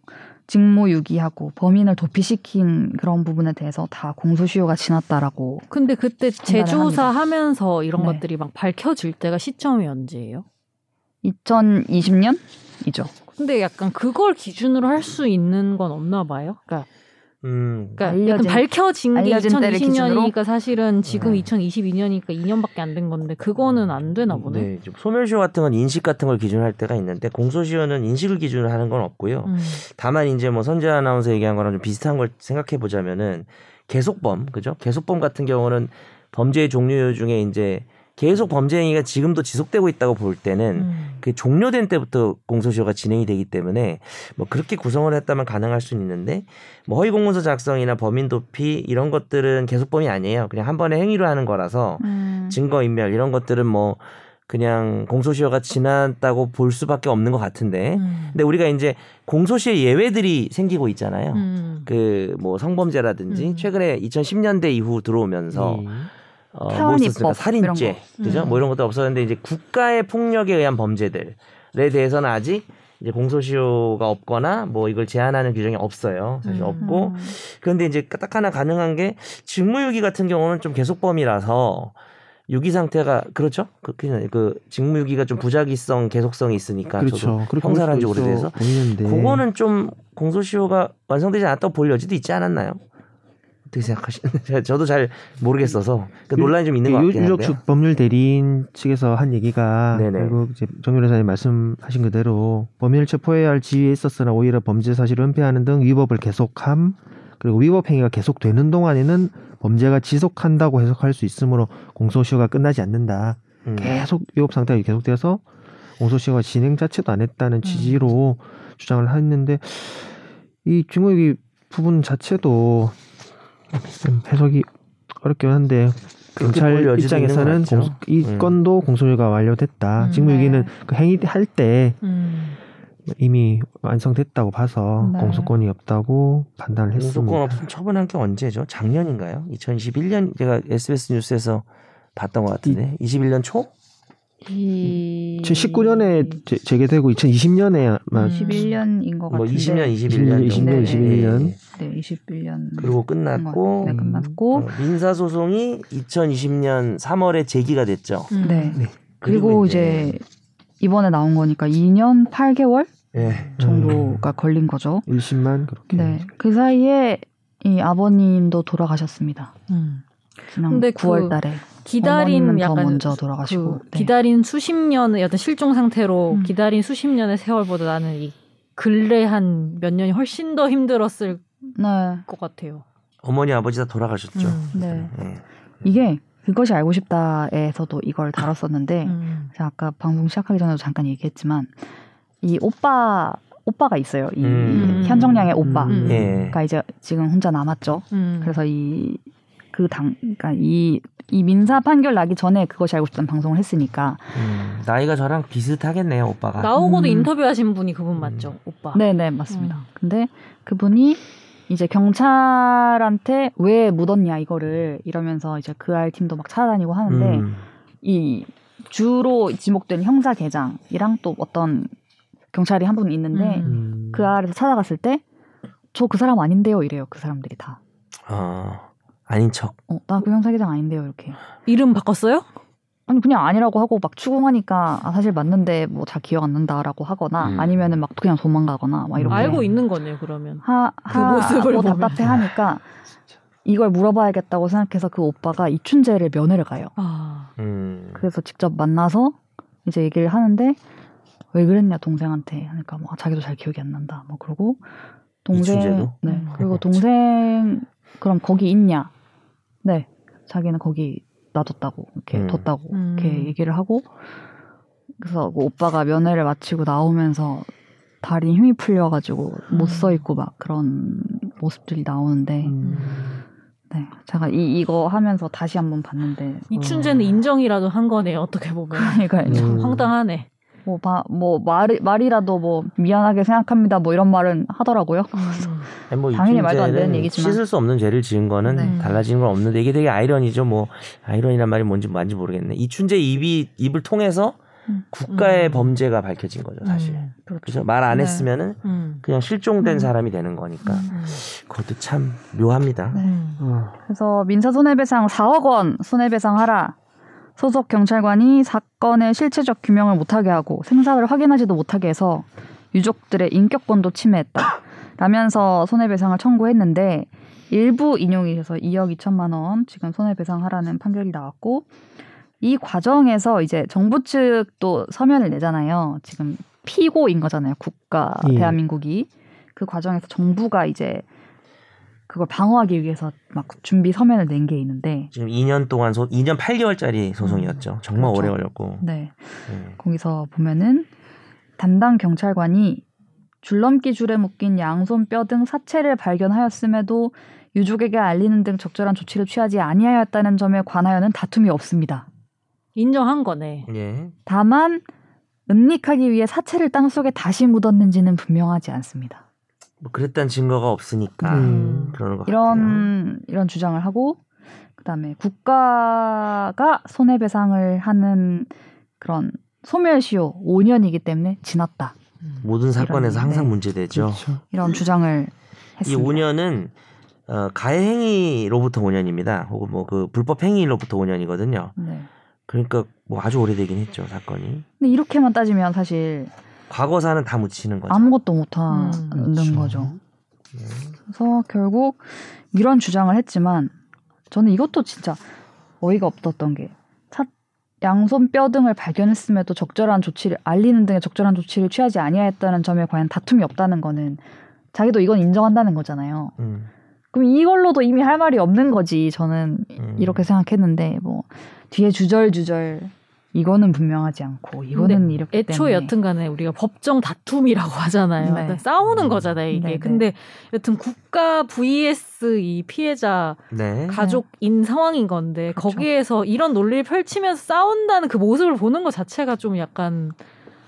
직무유기하고 범인을 도피시킨 그런 부분에 대해서 다 공소시효가 지났다라고 근데 그때 판단을 재조사 하면서 이런 네. 것들이 막 밝혀질 때가 시점이 언제예요? 2020년이죠. 근데 약간 그걸 기준으로 할 수 있는 건 없나 봐요. 그러니까, 음, 그러니까 약간 알려진- 밝혀진 게 알려진 때를 2020년이니까 사실은 지금 네. 2022년이니까 2년밖에 안 된 건데 그거는 안 되나 보네. 네, 좀 소멸시효 같은 건 인식 같은 걸 기준으로 할 때가 있는데 공소시효는 인식을 기준으로 하는 건 없고요. 음. 다만 이제 뭐 선재 아나운서 얘기한 거랑 좀 비슷한 걸 생각해 보자면은 계속범 그죠? 계속범 같은 경우는 범죄의 종류 중에 이제 계속 범죄 행위가 지금도 지속되고 있다고 볼 때는 음. 그 종료된 때부터 공소시효가 진행이 되기 때문에 뭐 그렇게 구성을 했다면 가능할 수는 있는데 뭐 허위 공문서 작성이나 범인 도피 이런 것들은 계속범이 아니에요. 그냥 한 번에 행위로 하는 거라서 음. 증거 인멸 이런 것들은 뭐 그냥 공소시효가 지났다고 볼 수밖에 없는 것 같은데 음. 근데 우리가 이제 공소시효 예외들이 생기고 있잖아요. 음. 그뭐 성범죄라든지 음. 최근에 2010년대 이후 들어오면서 음. 어, 뭐 있었습니까? 살인죄, 이런 거. 그죠? 음. 뭐 이런 것도 없었는데 이제 국가의 폭력에 의한 범죄들에 대해서는 아직 이제 공소시효가 없거나 뭐 이걸 제한하는 규정이 없어요. 사실 음. 없고 그런데 이제 딱 하나 가능한 게 직무유기 같은 경우는 좀 계속범이라서 유기 상태가 그렇죠? 그, 그, 그 직무유기가 좀 부작위성 계속성이 있으니까 저도 그렇죠. 그렇게 형사란 지 오래돼서 보이는데 그거는 좀 공소시효가 완성되지 않았다고 볼 여지도 있지 않았나요? 어떻게 생각하시는지 [LAUGHS] 저도 잘 모르겠어서 그 유- 논란이 좀 있는 것 유- 같긴 유족 한데요. 측 법률 대리인 측에서 한 얘기가 네네. 결국 이제 정 변호사님 말씀하신 그대로 범인을 체포해야 할 지위에 있었으나 오히려 범죄 사실을 은폐하는 등 위법을 계속함 그리고 위법 행위가 계속되는 동안에는 범죄가 지속한다고 해석할 수 있으므로 공소시효가 끝나지 않는다. 음. 계속 위법 상태가 계속돼서 공소시효가 진행 자체도 안 했다는 취지로 주장을 했는데 이 증거유기 부분 자체도 좀 해석이 어렵긴 한데 경찰 입장에서는. 공소, 이 음. 건도 공소유가 완료됐다. 음. 지금 네. 여기는 그 행위 할 때 음. 이미 완성됐다고 봐서 네. 공소권이 없다고 판단을 했습니다. 공소권 없음 처분한 게 언제죠? 작년인가요? 2021년 제가 SBS 뉴스에서 봤던 것 같은데 21년 초? 이 2019년에 제, 재개되고 2020년에 아마 음. 21년인 것뭐 같은데 20년, 21년, 20년, 정도. 21년. 예. 네, 21년 그리고 끝났고 네, 끝났고 어, 민사 소송이 2020년 3월에 제기가 됐죠. 음. 네. 네. 그리고 이제 이번에 나온 거니까 2년 8개월 예. 정도가 걸린 거죠. 1심만 그렇게. 네. 그 사이에 이 아버님도 돌아가셨습니다. 음. 근데 그 9월 달에. 기다린 약간 먼저 돌아가시고. 그 네. 기다린 수십 년의 어떤 실종 상태로 음. 기다린 수십 년의 세월보다 나는 이 근래 한 몇 년이 훨씬 더 힘들었을 네. 것 같아요. 어머니 아버지 다 돌아가셨죠. 음. 네. 예. 이게 그것이 알고 싶다에서도 이걸 다뤘었는데 음. 제가 아까 방송 시작하기 전에도 잠깐 얘기했지만 이 오빠 오빠가 있어요. 이 음. 현정량의 오빠. 음. 예. 가 이제 지금 혼자 남았죠. 음. 그래서 이 그 당, 그러니까 이, 이 민사 판결 나기 전에 그것이 알고 싶다는 방송을 했으니까. 음, 나이가 저랑 비슷하겠네요, 오빠가. 나오고도 음. 인터뷰하신 분이 그분 맞죠, 오빠. 네네, 맞습니다. 음. 근데 그분이 이제 경찰한테 왜 묻었냐, 이거를 이러면서 이제 그 알 팀도 막 찾아다니고 하는데 음. 이 주로 지목된 형사 계장이랑 또 어떤 경찰이 한 분 있는데 음. 음. 그 알에서 찾아갔을 때 저 그 사람 아닌데요, 이래요. 그 사람들이 다. 어, 아닌 척. 어, 나 그 형사 계장 아닌데요, 이렇게. 이름 바꿨어요? 아니 그냥 아니라고 하고 막 추궁하니까 아, 사실 맞는데 뭐 잘 기억 안 난다라고 하거나 음. 아니면은 막 그냥 도망가거나 막 이렇게 알고 있는 거네요, 그러면. 하, 그 모습을 하고 보면. 답답해 하니까 [LAUGHS] 이걸 물어봐야겠다고 생각해서 그 오빠가 이춘재를 면회를 가요. 아. 음. 그래서 직접 만나서 이제 얘기를 하는데 왜 그랬냐 동생한테 하니까 뭐 자기도 잘 기억이 안 난다. 뭐 그러고 동생 이춘재도? 네 음. 그리고 동생 그럼 거기 있냐? 네 자기는 거기 놔뒀다고 이렇게 음. 뒀다고 음. 이렇게 얘기를 하고 그래서 그 오빠가 면회를 마치고 나오면서 다리 힘이 풀려가지고 못 서 있고 막 그런 모습들이 나오는데 음. 네 제가 이 이거 하면서 다시 한번 봤는데 이춘재는 인정이라도 한 거네요, 어떻게 보면. [LAUGHS] 그러니까 참 음. 황당하네. 뭐, 바, 뭐, 말, 말이라도 뭐, 미안하게 생각합니다. 뭐, 이런 말은 하더라고요. 아니, 뭐 당연히 말도 안 되는 얘기지만. 씻을 수 없는 죄를 지은 거는 네. 달라지는 건 없는데 이게 되게 아이러니죠. 뭐 아이러니란 말이 뭔지 뭔지 모르겠네. 이춘재 입이 입을 통해서 음. 국가의 음. 범죄가 밝혀진 거죠, 사실. 음. 그래서 말안 네. 했으면은 음. 그냥 실종된 음. 사람이 되는 거니까 음. 그것도 참 묘합니다. 네. 음. 어. 그래서 민사 손해배상 4억 원 손해배상하라. 소속 경찰관이 사건의 실체적 규명을 못하게 하고 생사를 확인하지도 못하게 해서 유족들의 인격권도 침해했다. 라면서 손해배상을 청구했는데 일부 인용이 돼서 2억 2천만 원 지금 손해배상하라는 판결이 나왔고 이 과정에서 이제 정부 측도 서면을 내잖아요. 지금 피고인 거잖아요. 국가 예. 대한민국이 그 과정에서 정부가 이제 그걸 방어하기 위해서 막 준비 서면을 낸 게 있는데 지금 2년 동안 소 2년 8개월짜리 소송이었죠. 정말 그렇죠. 오래 걸렸고. 네 네. 거기서 보면은 담당 경찰관이 줄넘기 줄에 묶인 양손 뼈 등 사체를 발견하였음에도 유족에게 알리는 등 적절한 조치를 취하지 아니하였다는 점에 관하여는 다툼이 없습니다. 인정한 거네. 예. 다만 은닉하기 위해 사체를 땅 속에 다시 묻었는지는 분명하지 않습니다. 뭐 그랬다는 증거가 없으니까 음. 그러는 것 같아요. 이런 이런 주장을 하고 그다음에 국가가 손해배상을 하는 그런 소멸시효 5년이기 때문에 지났다 모든 사건에서 이런- 항상 네. 문제되죠. 그렇죠. 이런 주장을 이 했습니다. 5년은 어, 가해 행위로부터 5년입니다. 혹은 뭐 그 불법 행위로부터 5년이거든요. 네. 그러니까 뭐 아주 오래되긴 했죠 사건이. 근데 이렇게만 따지면 사실 과거사는 다 묻히는 거죠. 아무것도 못하는 음, 그렇죠. 거죠. 네. 그래서 결국 이런 주장을 했지만 저는 이것도 진짜 어이가 없었던 게 차- 양손 뼈 등을 발견했음에도 적절한 조치를 알리는 등의 적절한 조치를 취하지 아니하였다는 점에 과연 다툼이 없다는 거는 자기도 이건 인정한다는 거잖아요. 음, 그럼 이걸로도 이미 할 말이 없는 거지. 저는 음. 이렇게 생각했는데 뭐 뒤에 주절주절 이거는 분명하지 않고 이거는 근데 이렇기 애초에 때문에 여튼간에 우리가 법정 다툼이라고 하잖아요. 네. 싸우는 거잖아요 이게. 네, 네. 근데 여튼 국가 vs 이 피해자 네. 가족인 상황인 건데 그렇죠. 거기에서 이런 논리를 펼치면서 싸운다는 그 모습을 보는 것 자체가 좀 약간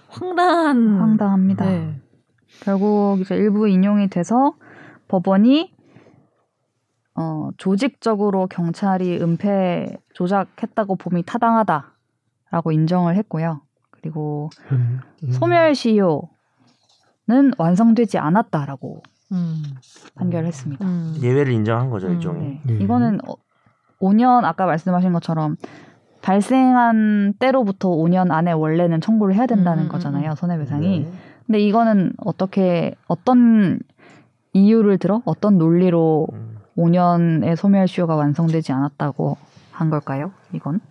황당한. 황당합니다. 네. 결국 이제 일부 인용이 돼서 법원이 어, 조직적으로 경찰이 은폐 조작했다고 봄이 타당하다 라고 인정을 했고요. 그리고 음, 음. 소멸 시효는 완성되지 않았다라고 음. 판결했습니다. 음. 예외를 인정한 거죠 음, 일종의. 네. 네. 이거는 어, 5년 아까 말씀하신 것처럼 발생한 때로부터 5년 안에 원래는 청구를 해야 된다는 음, 음, 거잖아요. 음. 손해배상이. 네. 근데 이거는 어떻게 어떤 이유를 들어 어떤 논리로 음. 5년의 소멸시효가 완성되지 않았다고 한 걸까요? 이건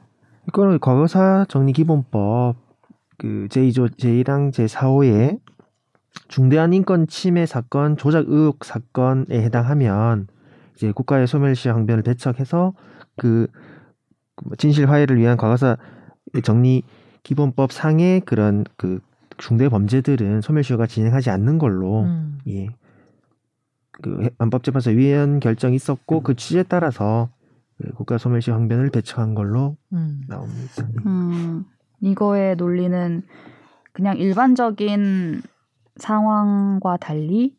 이거는 과거사 정리 기본법 그 제2조 제1항 제4호에 중대한 인권 침해 사건 조작 의혹 사건에 해당하면 이제 국가의 소멸시 항변을 배척해서 그 진실 화해를 위한 과거사 정리 기본법 상의 그런 그 중대 범죄들은 소멸시효가 진행하지 않는 걸로 음. 예. 그 헌법재판소 위원 결정이 있었고 그 취지에 따라서 그 국가 소멸시 항변을 배척한 걸로 음. 나옵니다. 음, 이거의 논리는 그냥 일반적인 상황과 달리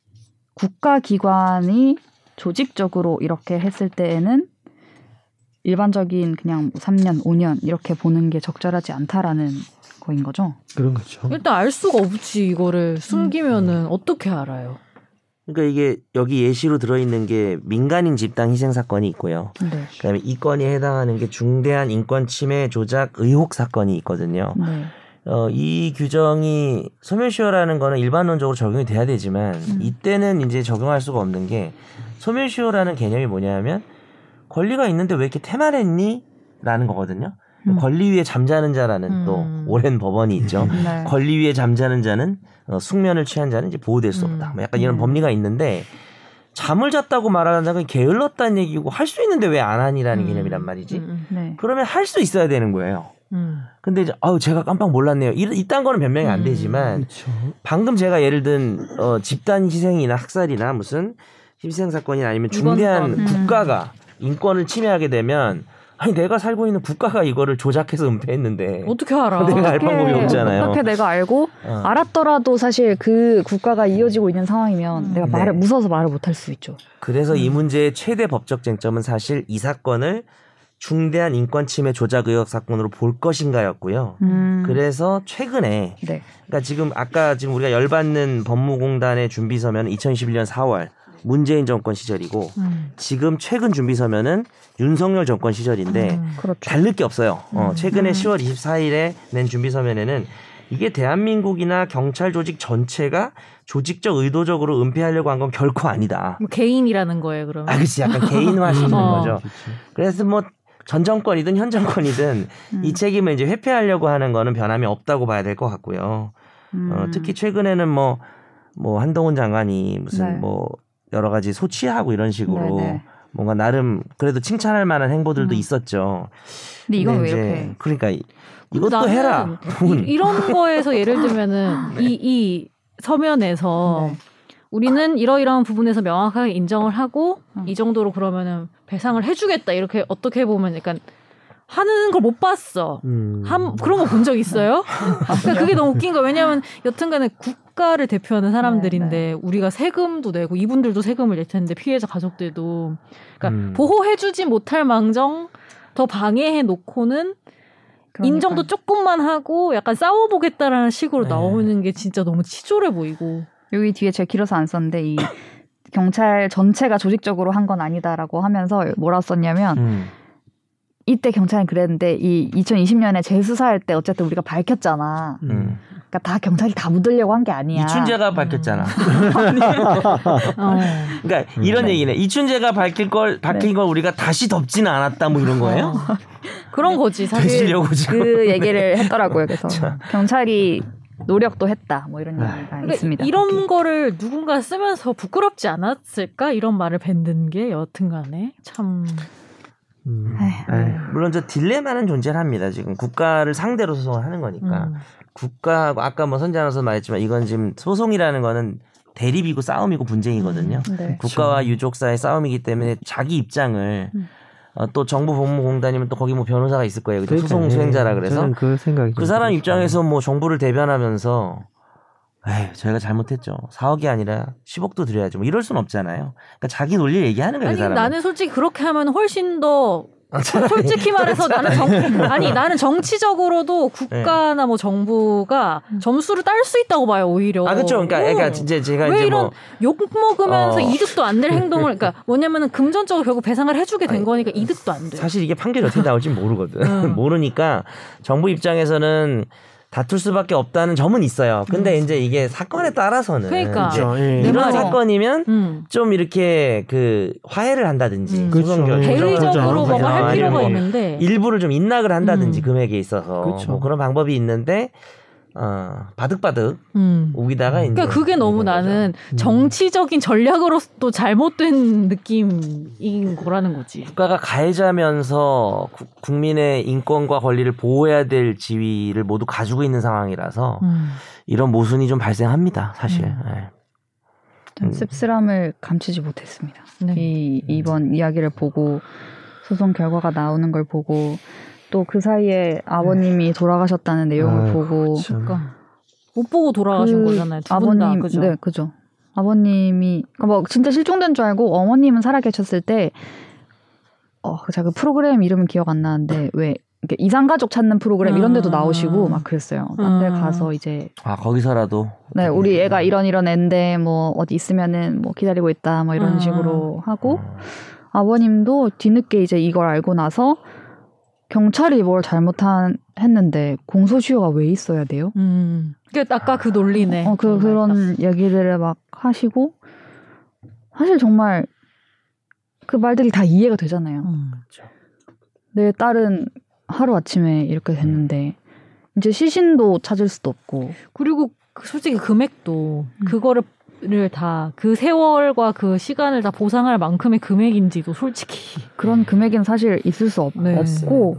국가 기관이 조직적으로 이렇게 했을 때에는 일반적인 그냥 3년, 5년 이렇게 보는 게 적절하지 않다라는 거인 거죠. 그런 거죠. 일단 알 수가 없지 이거를 숨기면은 어떻게 알아요? 그러니까 이게 여기 예시로 들어있는 게 민간인 집단 희생 사건이 있고요. 네. 그다음에 이 건이 해당하는 게 중대한 인권 침해 조작 의혹 사건이 있거든요. 네. 어, 이 규정이 소멸시효라는 거는 일반론적으로 적용이 돼야 되지만 음. 이때는 이제 적용할 수가 없는 게 소멸시효라는 개념이 뭐냐면 권리가 있는데 왜 이렇게 태만했니? 라는 거거든요. 음. 권리 위에 잠자는 자라는 음. 또 오랜 법원이 있죠. [LAUGHS] 네. 권리 위에 잠자는 자는 어, 숙면을 취한 자는 이제 보호될 수 음. 없다. 뭐 약간 이런 음. 법리가 있는데 잠을 잤다고 말하는 건 게을렀다는 얘기고 할 수 있는데 왜 안 하니라는 음. 개념이란 말이지. 음, 네. 그러면 할 수 있어야 되는 거예요. 음. 근데 이제 아우 제가 깜빡 몰랐네요. 이, 이딴 거는 변명이 안 음. 되지만 그렇죠. 방금 제가 예를 든 어, 집단 희생이나 학살이나 무슨 희생 사건이나 아니면 중대한 건. 국가가 인권을 침해하게 되면 아니 내가 살고 있는 국가가 이거를 조작해서 은폐했는데 어떻게 알아? 내가 알 방법이 없잖아요. 어떻게 내가 알고 어. 알았더라도 사실 그 국가가 이어지고 있는 상황이면 음. 내가 네. 말을 무서워서 말을 못할 수 있죠. 그래서 이 문제의 최대 법적 쟁점은 사실 이 사건을 중대한 인권 침해 조작 의혹 사건으로 볼 것인가였고요. 음. 그래서 최근에 네. 그러니까 지금 아까 지금 우리가 열받는 법무공단의 준비 서면 2021년 4월 문재인 정권 시절이고 음. 지금 최근 준비 서면은 윤석열 정권 시절인데 음. 그렇죠. 다를 게 없어요. 어, 음. 최근에 음. 10월 24일에 낸 준비 서면에는 이게 대한민국이나 경찰 조직 전체가 조직적 의도적으로 은폐하려고 한 건 결코 아니다. 뭐 개인이라는 거예요, 그러면. 아, 그치. 약간 개인화시키는 [LAUGHS] 어. 거죠. 그래서 뭐 전 정권이든 현 정권이든 음. 이 책임을 이제 회피하려고 하는 거는 변함이 없다고 봐야 될 것 같고요. 음. 어, 특히 최근에는 뭐, 뭐 한동훈 장관이 무슨 네. 뭐 여러 가지 소치하고 이런 식으로 네, 네. 뭔가 나름 그래도 칭찬할 만한 행보들도 음. 있었죠. 근데 이건 왜 이제 이렇게 그러니까 이- 근데 이것도 해라. 이, 이런 [LAUGHS] 거에서 예를 들면은 이, 이 서면에서 네. 우리는 이러이러한 부분에서 명확하게 인정을 하고 음. 이 정도로 그러면은 배상을 해주겠다 이렇게 어떻게 보면 약간 하는 걸 못 봤어. 음. 한 그런 거 본 적 있어요? [LAUGHS] 그러니까 그게 너무 웃긴 거야. 왜냐하면 여튼간에 국 가를 대표하는 사람들인데 네, 우리가 세금도 내고 이분들도 세금을 낼 텐데 피해자 가족들도 그러니까 음. 보호해주지 못할 망정 더 방해해 놓고는 그러니까. 인정도 조금만 하고 약간 싸워보겠다라는 식으로 네. 나오는 게 진짜 너무 치졸해 보이고. 여기 뒤에 제가 길어서 안 썼는데 이 경찰 전체가 조직적으로 한 건 아니다라고 하면서 뭐라 썼냐면 음. 이때 경찰은 그랬는데 이 2020년에 재수사할 때 어쨌든 우리가 밝혔잖아. 음. 그러니까 다 경찰이 다 묻으려고 한 게 아니야. 이춘재가 음. 밝혔잖아. [LAUGHS] 어. 그러니까 이런 네. 얘기네. 이춘재가 밝힐 걸 밝힌 네. 걸 우리가 다시 덮지는 않았다 뭐 이런 거예요? 어. [LAUGHS] 그런 거지 사실. 되시려고 지금. 그 얘기를 했더라고요. 그래서 경찰이 노력도 했다. 뭐 이런 얘기가 그러니까 있습니다. 이런 거기. 거를 누군가 쓰면서 부끄럽지 않았을까 이런 말을 뱉는 게 여튼간에 참 음. 에휴. 에휴. 물론 저 딜레마는 존재합니다. 지금 국가를 상대로 소송을 하는 거니까 음. 국가하고 아까 뭐 선재 아나운서 말했지만 이건 지금 소송이라는 거는 대립이고 싸움이고 분쟁이거든요. 네. 국가와 유족사의 싸움이기 때문에 자기 입장을 음. 어, 또 정부 법무공단이면 또 거기 뭐 변호사가 있을 거예요. 그죠? 소송. 수행자라 그래서 저는 그 생각이 그좀 사람. 입장에서 뭐 정부를 대변하면서 에이, 저희가 잘못했죠. 4억이 아니라 10억도 드려야죠. 뭐 이럴 순 없잖아요. 그러니까 자기 논리를 얘기하는 거예요, 아니 그 사람은. 나는 솔직히 그렇게 하면 훨씬 더 아, 솔직히 [LAUGHS] 말해서 나는 정 [LAUGHS] 아니 나는 정치적으로도 네. 국가나 뭐 정부가 점수를 딸 수 있다고 봐요 오히려. 아, 그렇죠. 그러니까, 어. 그러니까 진짜 제가 왜 이제 이런 뭐 욕 먹으면서 어. 이득도 안 될 행동을 그러니까 [LAUGHS] 뭐냐면은 금전적으로 결국 배상을 해주게 된 아니, 거니까 이득도 안 돼. 사실 이게 판결이 어떻게 나올지 모르거든. 음. 모르니까 정부 입장에서는 다툴 수밖에 없다는 점은 있어요. 근데 이제 이게 사건에 따라서는 음. 그러니까. 이제 그렇죠. 예. 내 이런 사건이면 음. 좀 이렇게 그 화해를 한다든지 음. 소송 그렇죠. 결- 예. 대의적으로. 뭔가 할 필요가 뭐 있는데. 일부를 좀 인락을 한다든지 음. 금액에 있어서 그렇죠. 뭐 그런 방법이 있는데 어, 바득바득 음. 우기다가 이제 그러니까 그게 너무 이런 거죠. 나는 음. 정치적인 전략으로도 잘못된 느낌인 거라는 거지. 국가가 가해자면서 구- 국민의 인권과 권리를 보호해야 될 지위를 모두 가지고 있는 상황이라서 음. 이런 모순이 좀 발생합니다. 사실. 음. 예. 전 씁쓸함을 감추지 못했습니다. 네. 이 이번 이야기를 보고 소송 결과가 나오는 걸 보고 또 그 사이에 아버님이 돌아가셨다는 내용을 아이고, 보고 참. 그러니까 못 보고 돌아가신 그 거잖아요. 두분다 아버님, 그죠? 네, 그죠. 아버님이 그러니까 뭐 진짜 실종된 줄 알고 어머님은 살아계셨을 때 어, 제가 그 프로그램 이름은 기억 안 나는데 왜 이렇게 이상 가족 찾는 프로그램 이런 데도 음. 나오시고 막 그랬어요. 딴데 음. 가서 이제 아 거기서라도 네, 우리 애가 이런 이런 애인데 뭐 어디 있으면은 뭐 기다리고 있다 뭐 이런 음. 식으로 하고 어, 아버님도 뒤늦게 이제 이걸 알고 나서 경찰이 뭘 잘못한 했는데 공소시효가 왜 있어야 돼요? 음. 그 아까 그 논리네. 어, 그 그런 얘기들을 막 하시고 사실 정말 그 말들이 다 이해가 되잖아요. 음. 내 딸은 하루 아침에 이렇게 됐는데 이제 시신도 찾을 수도 없고 그리고 그 솔직히 금액도 음. 그거를 다 그 세월과 그 시간을 다 보상할 만큼의 금액인지도 솔직히 그런 금액은 사실 있을 수 없, 네. 없고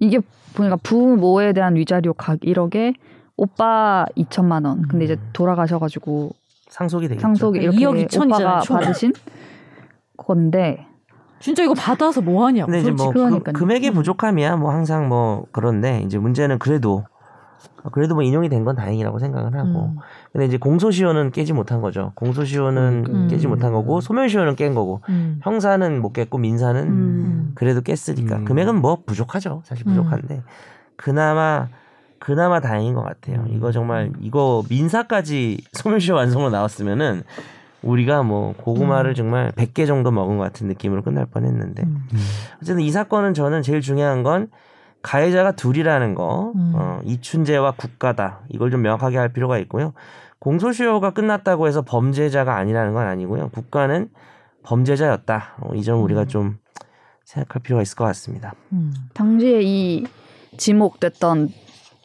이게 보니까 부모에 대한 위자료 각 1억에 오빠 2천만 원. 근데 이제 음. 돌아가셔가지고 상속이 되겠죠. 상속이 이렇게 2억 2천이잖아요, 오빠가 총. 받으신 건데 진짜 이거 받아서 뭐 하냐고. 근데 이제 솔직히. 뭐. 그, 금액의 음. 부족함이야 뭐 항상 뭐 그런데 이제 문제는 그래도 그래도 뭐 인용이 된 건 다행이라고 생각을 하고 음. 근데 이제 공소시효는 깨지 못한 거죠. 공소시효는 음. 깨지 못한 거고 소멸시효는 깬 거고 음. 형사는 못 깼고 민사는 음. 그래도 깼으니까 음. 금액은 뭐 부족하죠. 사실 음. 부족한데 그나마 그나마 다행인 것 같아요. 음. 이거 정말 이거 민사까지 [LAUGHS] 소멸시효 완성으로 나왔으면은 우리가 뭐 고구마를 음. 정말 100개 정도 먹은 것 같은 느낌으로 끝날 뻔했는데 음. 어쨌든 이 사건은 저는 제일 중요한 건 가해자가 둘이라는 거, 음. 어, 이춘재와 국가다. 이걸 좀 명확하게 할 필요가 있고요. 공소시효가 끝났다고 해서 범죄자가 아니라는 건 아니고요. 국가는 범죄자였다. 어, 이점 우리가 음. 좀 생각할 필요가 있을 것 같습니다. 음. 당시에 이 지목됐던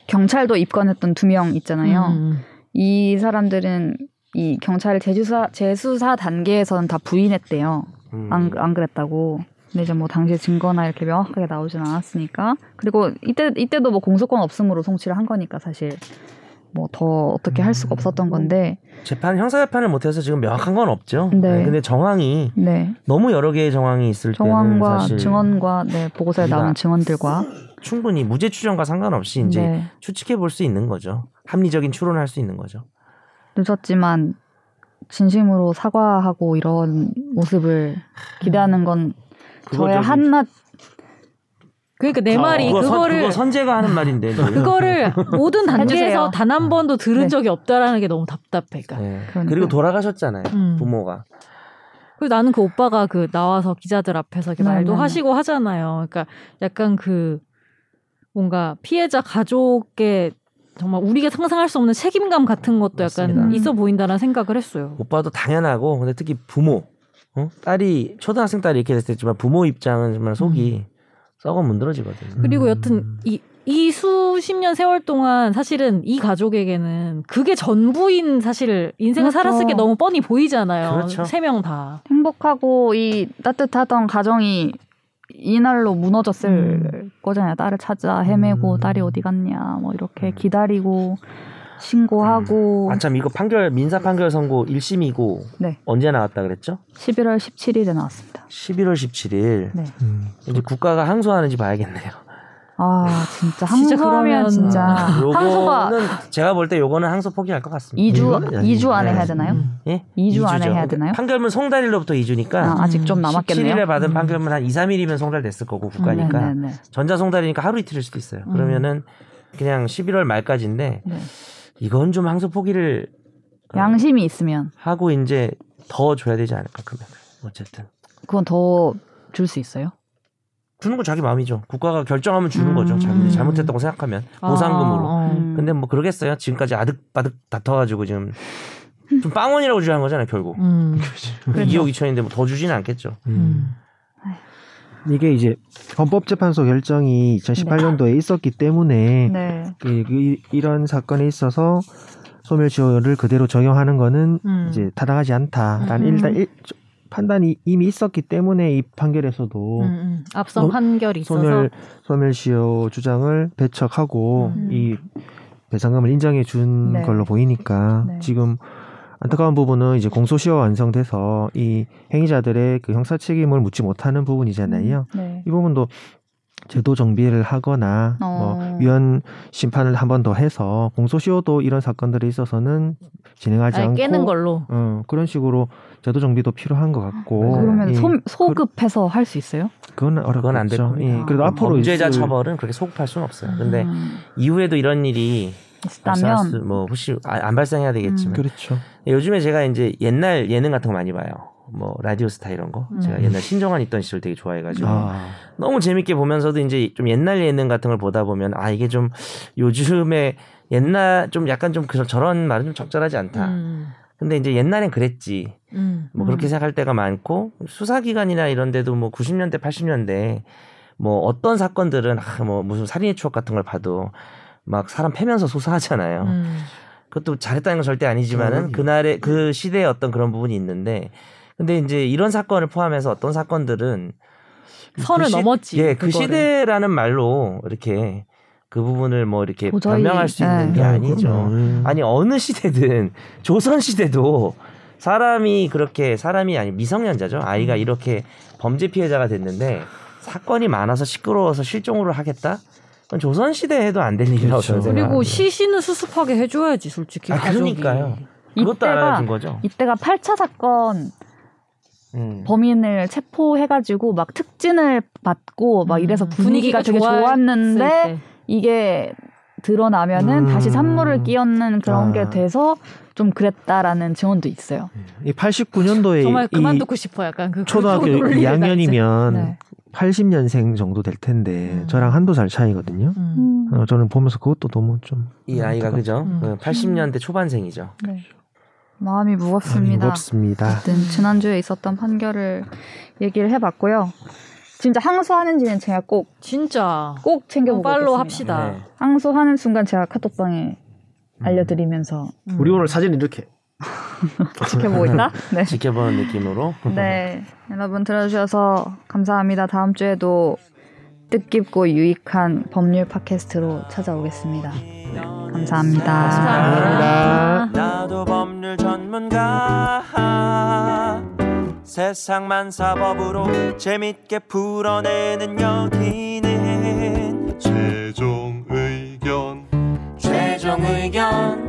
경찰도 입건했던 두 명 있잖아요. 음. 이 사람들은 이 경찰 재수사 재수사 단계에서는 다 부인했대요. 음. 안, 안 그랬다고. 근데 이제 뭐 당시에 증거나 이렇게 명확하게 나오진 않았으니까. 그리고 이때 이때도 뭐 공소권 없음으로 송치를 한 거니까 사실 뭐 더 어떻게 할 수가 없었던 건데. 재판 형사 재판을 못해서 지금 명확한 건 없죠. 네. 근데 정황이 네. 너무 여러 개의 정황이 있을 때는 정황과 사실 증언과 네 보고서에 나오는 증언들과 충분히 무죄 추정과 상관없이 이제 네, 추측해 볼 수 있는 거죠. 합리적인 추론할 수 있는 거죠. 늦었지만 진심으로 사과하고 이런 모습을 기대하는 건 저의 저기- 한낱 그러니까 내 아, 말이 그거 선- 그거를 그거 선재가 하는 말인데 그거를 [LAUGHS] 모든 단계에서 해주세요. 단한 번도 들은 네. 적이 없다라는 게 너무 답답해. 그러니까. 네. 그러니까. 그리고 돌아가셨잖아요 음. 부모가 그리고 나는 그 오빠가 그 나와서 기자들 앞에서 이렇게 네, 말도 네, 네. 하시고 하잖아요. 그러니까 약간 그 뭔가 피해자 가족의 정말 우리가 상상할 수 없는 책임감 같은 것도 약간 맞습니다. 있어 보인다는 생각을 했어요. 오빠도 당연하고 근데 특히 부모 어? 딸이 초등학생 딸이 이렇게 됐지만 부모 입장은 정말 속이 썩어 문드러지거든요. 그리고 음. 여튼 이, 이 수십 년 세월 동안 사실은 이 가족에게는 그게 전부인 사실 인생을 그렇죠. 살았을 게 너무 뻔히 보이잖아요. 그렇죠. 세명 다. 행복하고 이 따뜻하던 가정이 이날로 무너졌을 거잖아요. 딸을 찾아 헤매고 음. 딸이 어디 갔냐 뭐 이렇게 기다리고 신고하고 아참 이거 판결 민사 판결 선고 1심이고 네. 언제 나왔다 그랬죠? 11월 17일에 나왔습니다. 11월 17일. 네. 음. 이제 국가가 항소하는지 봐야겠네요. 아 진짜 [LAUGHS] 항소하면 그러면- 진짜 항소가 요거는 제가 볼 때 요거는 항소 포기할 것 같습니다. 2주 이거는 아니에요. 2주 안에 네. 해야 되나요? 음. 예? 2주 안에 이주죠. 해야 되나요? 판결문 송달일로부터 2주니까 아, 아직 좀 남았겠네요. 17일에 받은 음. 판결문 한 2, 3일이면 송달됐을 거고 국가니까 네, 네, 네. 전자 송달이니까 하루 이틀일 수도 있어요. 음. 그러면은 그냥 11월 말까지인데 네. 이건 좀 항소 포기를 어, 양심이 있으면 하고 이제 더 줘야 되지 않을까 그러면 어쨌든 그건 더 줄 수 있어요? 주는 건 자기 마음이죠. 국가가 결정하면 주는 음. 거죠. 자기들이 잘못했다고 생각하면 보상금으로. 아, 어. 음. 근데 뭐 그러겠어요. 지금까지 아득바득 다퉈가지고 지금 좀 빵원이라고 주장한 거잖아요. 결국 음. [LAUGHS] 그렇죠. 2억 2천인데 뭐 더 주지는 않겠죠. 음. 이게 이제 헌법재판소 결정이 2018년도에 있었기 때문에 네. 이, 이- 이 런 사건에 있어서 소멸시효를 그대로 적용하는 거는 음. 이제 타당하지 않다라는 음. 일단 일, 판단이 이미 있었기 때문에 이 판결에서도 음, 음. 앞선 어, 판결이 있어서 소멸 소멸시효 주장을 배척하고 음. 이 배상금을 인정해 준 네. 걸로 보이니까 네. 지금 안타까운 부분은 이제 공소시효가 완성돼서 이 행위자들의 그 형사 책임을 묻지 못하는 부분이잖아요. 네. 이 부분도 제도 정비를 하거나 어. 뭐 위헌 심판을 한 번 더 해서 공소시효도 이런 사건들에 있어서는 진행하지 않고 깨는 걸로. 어, 그런 식으로 제도 정비도 필요한 것 같고 그러면 예, 소, 소급해서 할 수 있어요? 그건 어렵죠. 그건 안될 겁니다. 예, 그래도 앞으로 범죄자 있을- 처벌은 그렇게 소급할 수는 없어요. 근데 음, 이후에도 이런 일이 있다면 뭐 혹시 아- 안 발생해야 되겠지만 그렇죠. 요즘에 제가 이제 옛날 예능 같은 거 많이 봐요. 뭐 라디오스타 이런 거 제가 음. 옛날 신정환 있던 시절 되게 좋아해가지고 아, 너무 재밌게 보면서도 이제 좀 옛날 예능 같은 걸 보다 보면 아 이게 좀 요즘에 옛날 좀 약간 좀 그런 저런 말은 좀 적절하지 않다. 음. 근데 이제 옛날엔 그랬지. 음. 뭐 그렇게 생각할 때가 많고 수사기관이나 이런 데도 뭐 90년대 80년대 뭐 어떤 사건들은 아, 뭐 무슨 살인의 추억 같은 걸 봐도 막 사람 패면서 수사하잖아요. 음. 그것도 잘했다는 건 절대 아니지만은. 그날의 그 시대의 어떤 그런 부분이 있는데 근데 이제 이런 사건을 포함해서 어떤 사건들은 선을 그 시- 넘었지. 예, 그. 시대라는 말로 이렇게 그 부분을 뭐 이렇게 도저히, 변명할 수 있는 예. 게 아니죠. 그럼요. 아니 어느 시대든 [LAUGHS] 조선 시대도 사람이 그렇게 사람이 아니 미성년자죠. 아이가 음. 이렇게 범죄 피해자가 됐는데 사건이 많아서 시끄러워서 실종으로 하겠다? 조선 시대에도 안될 일이라고 그렇죠. 저는 그리고. 시신은 수습하게 해줘야지 솔직히. 아, 가족이. 그러니까요. 그것도 이때가- 알아준 거죠. 이때가 8차 사건 음. 범인을 체포해가지고 막 특진을 받고 막 이래서 음, 분위기가, 되게 좋았을 좋았는데 때. 이게 드러나면은 음. 다시 산물을 끼얹는 그런 아. 게 돼서 좀 그랬다라는 증언도 있어요. 이 89년도에 정말 이 그만두고 싶어 약간 그 초등학교 그쪽으로 올리는 날 이제. 2학년이면 네. 80년생 정도 될 텐데 음. 저랑 한두 살 차이거든요. 음. 어, 저는 보면서 그것도 너무 좀이 아이가 그죠? 음. 그 80년대 초반생이죠. 네. 마음이 무겁습니다. 무겁습니다. 어쨌든 지난주에 있었던 판결을 얘기를 해봤고요. 진짜 항소하는지는 제가 꼭꼭 진짜 챙겨보겠습니다. 팔로 합시다. 네. 항소하는 순간 제가 카톡방에 알려드리면서 음. 우리 오늘 사진 이렇게 지켜보고 있다. [LAUGHS] 네. 지켜보는 느낌으로. 네, 여러분 들어주셔서 감사합니다. 다음 주에도 뜻깊고 유익한 법률 팟캐스트로 찾아오겠습니다. 감사합니다. 감사합니다. 나도 법률 전문가 세상만 사법으로 재밌게 풀어내는 여기는 최종 의견 최종 의견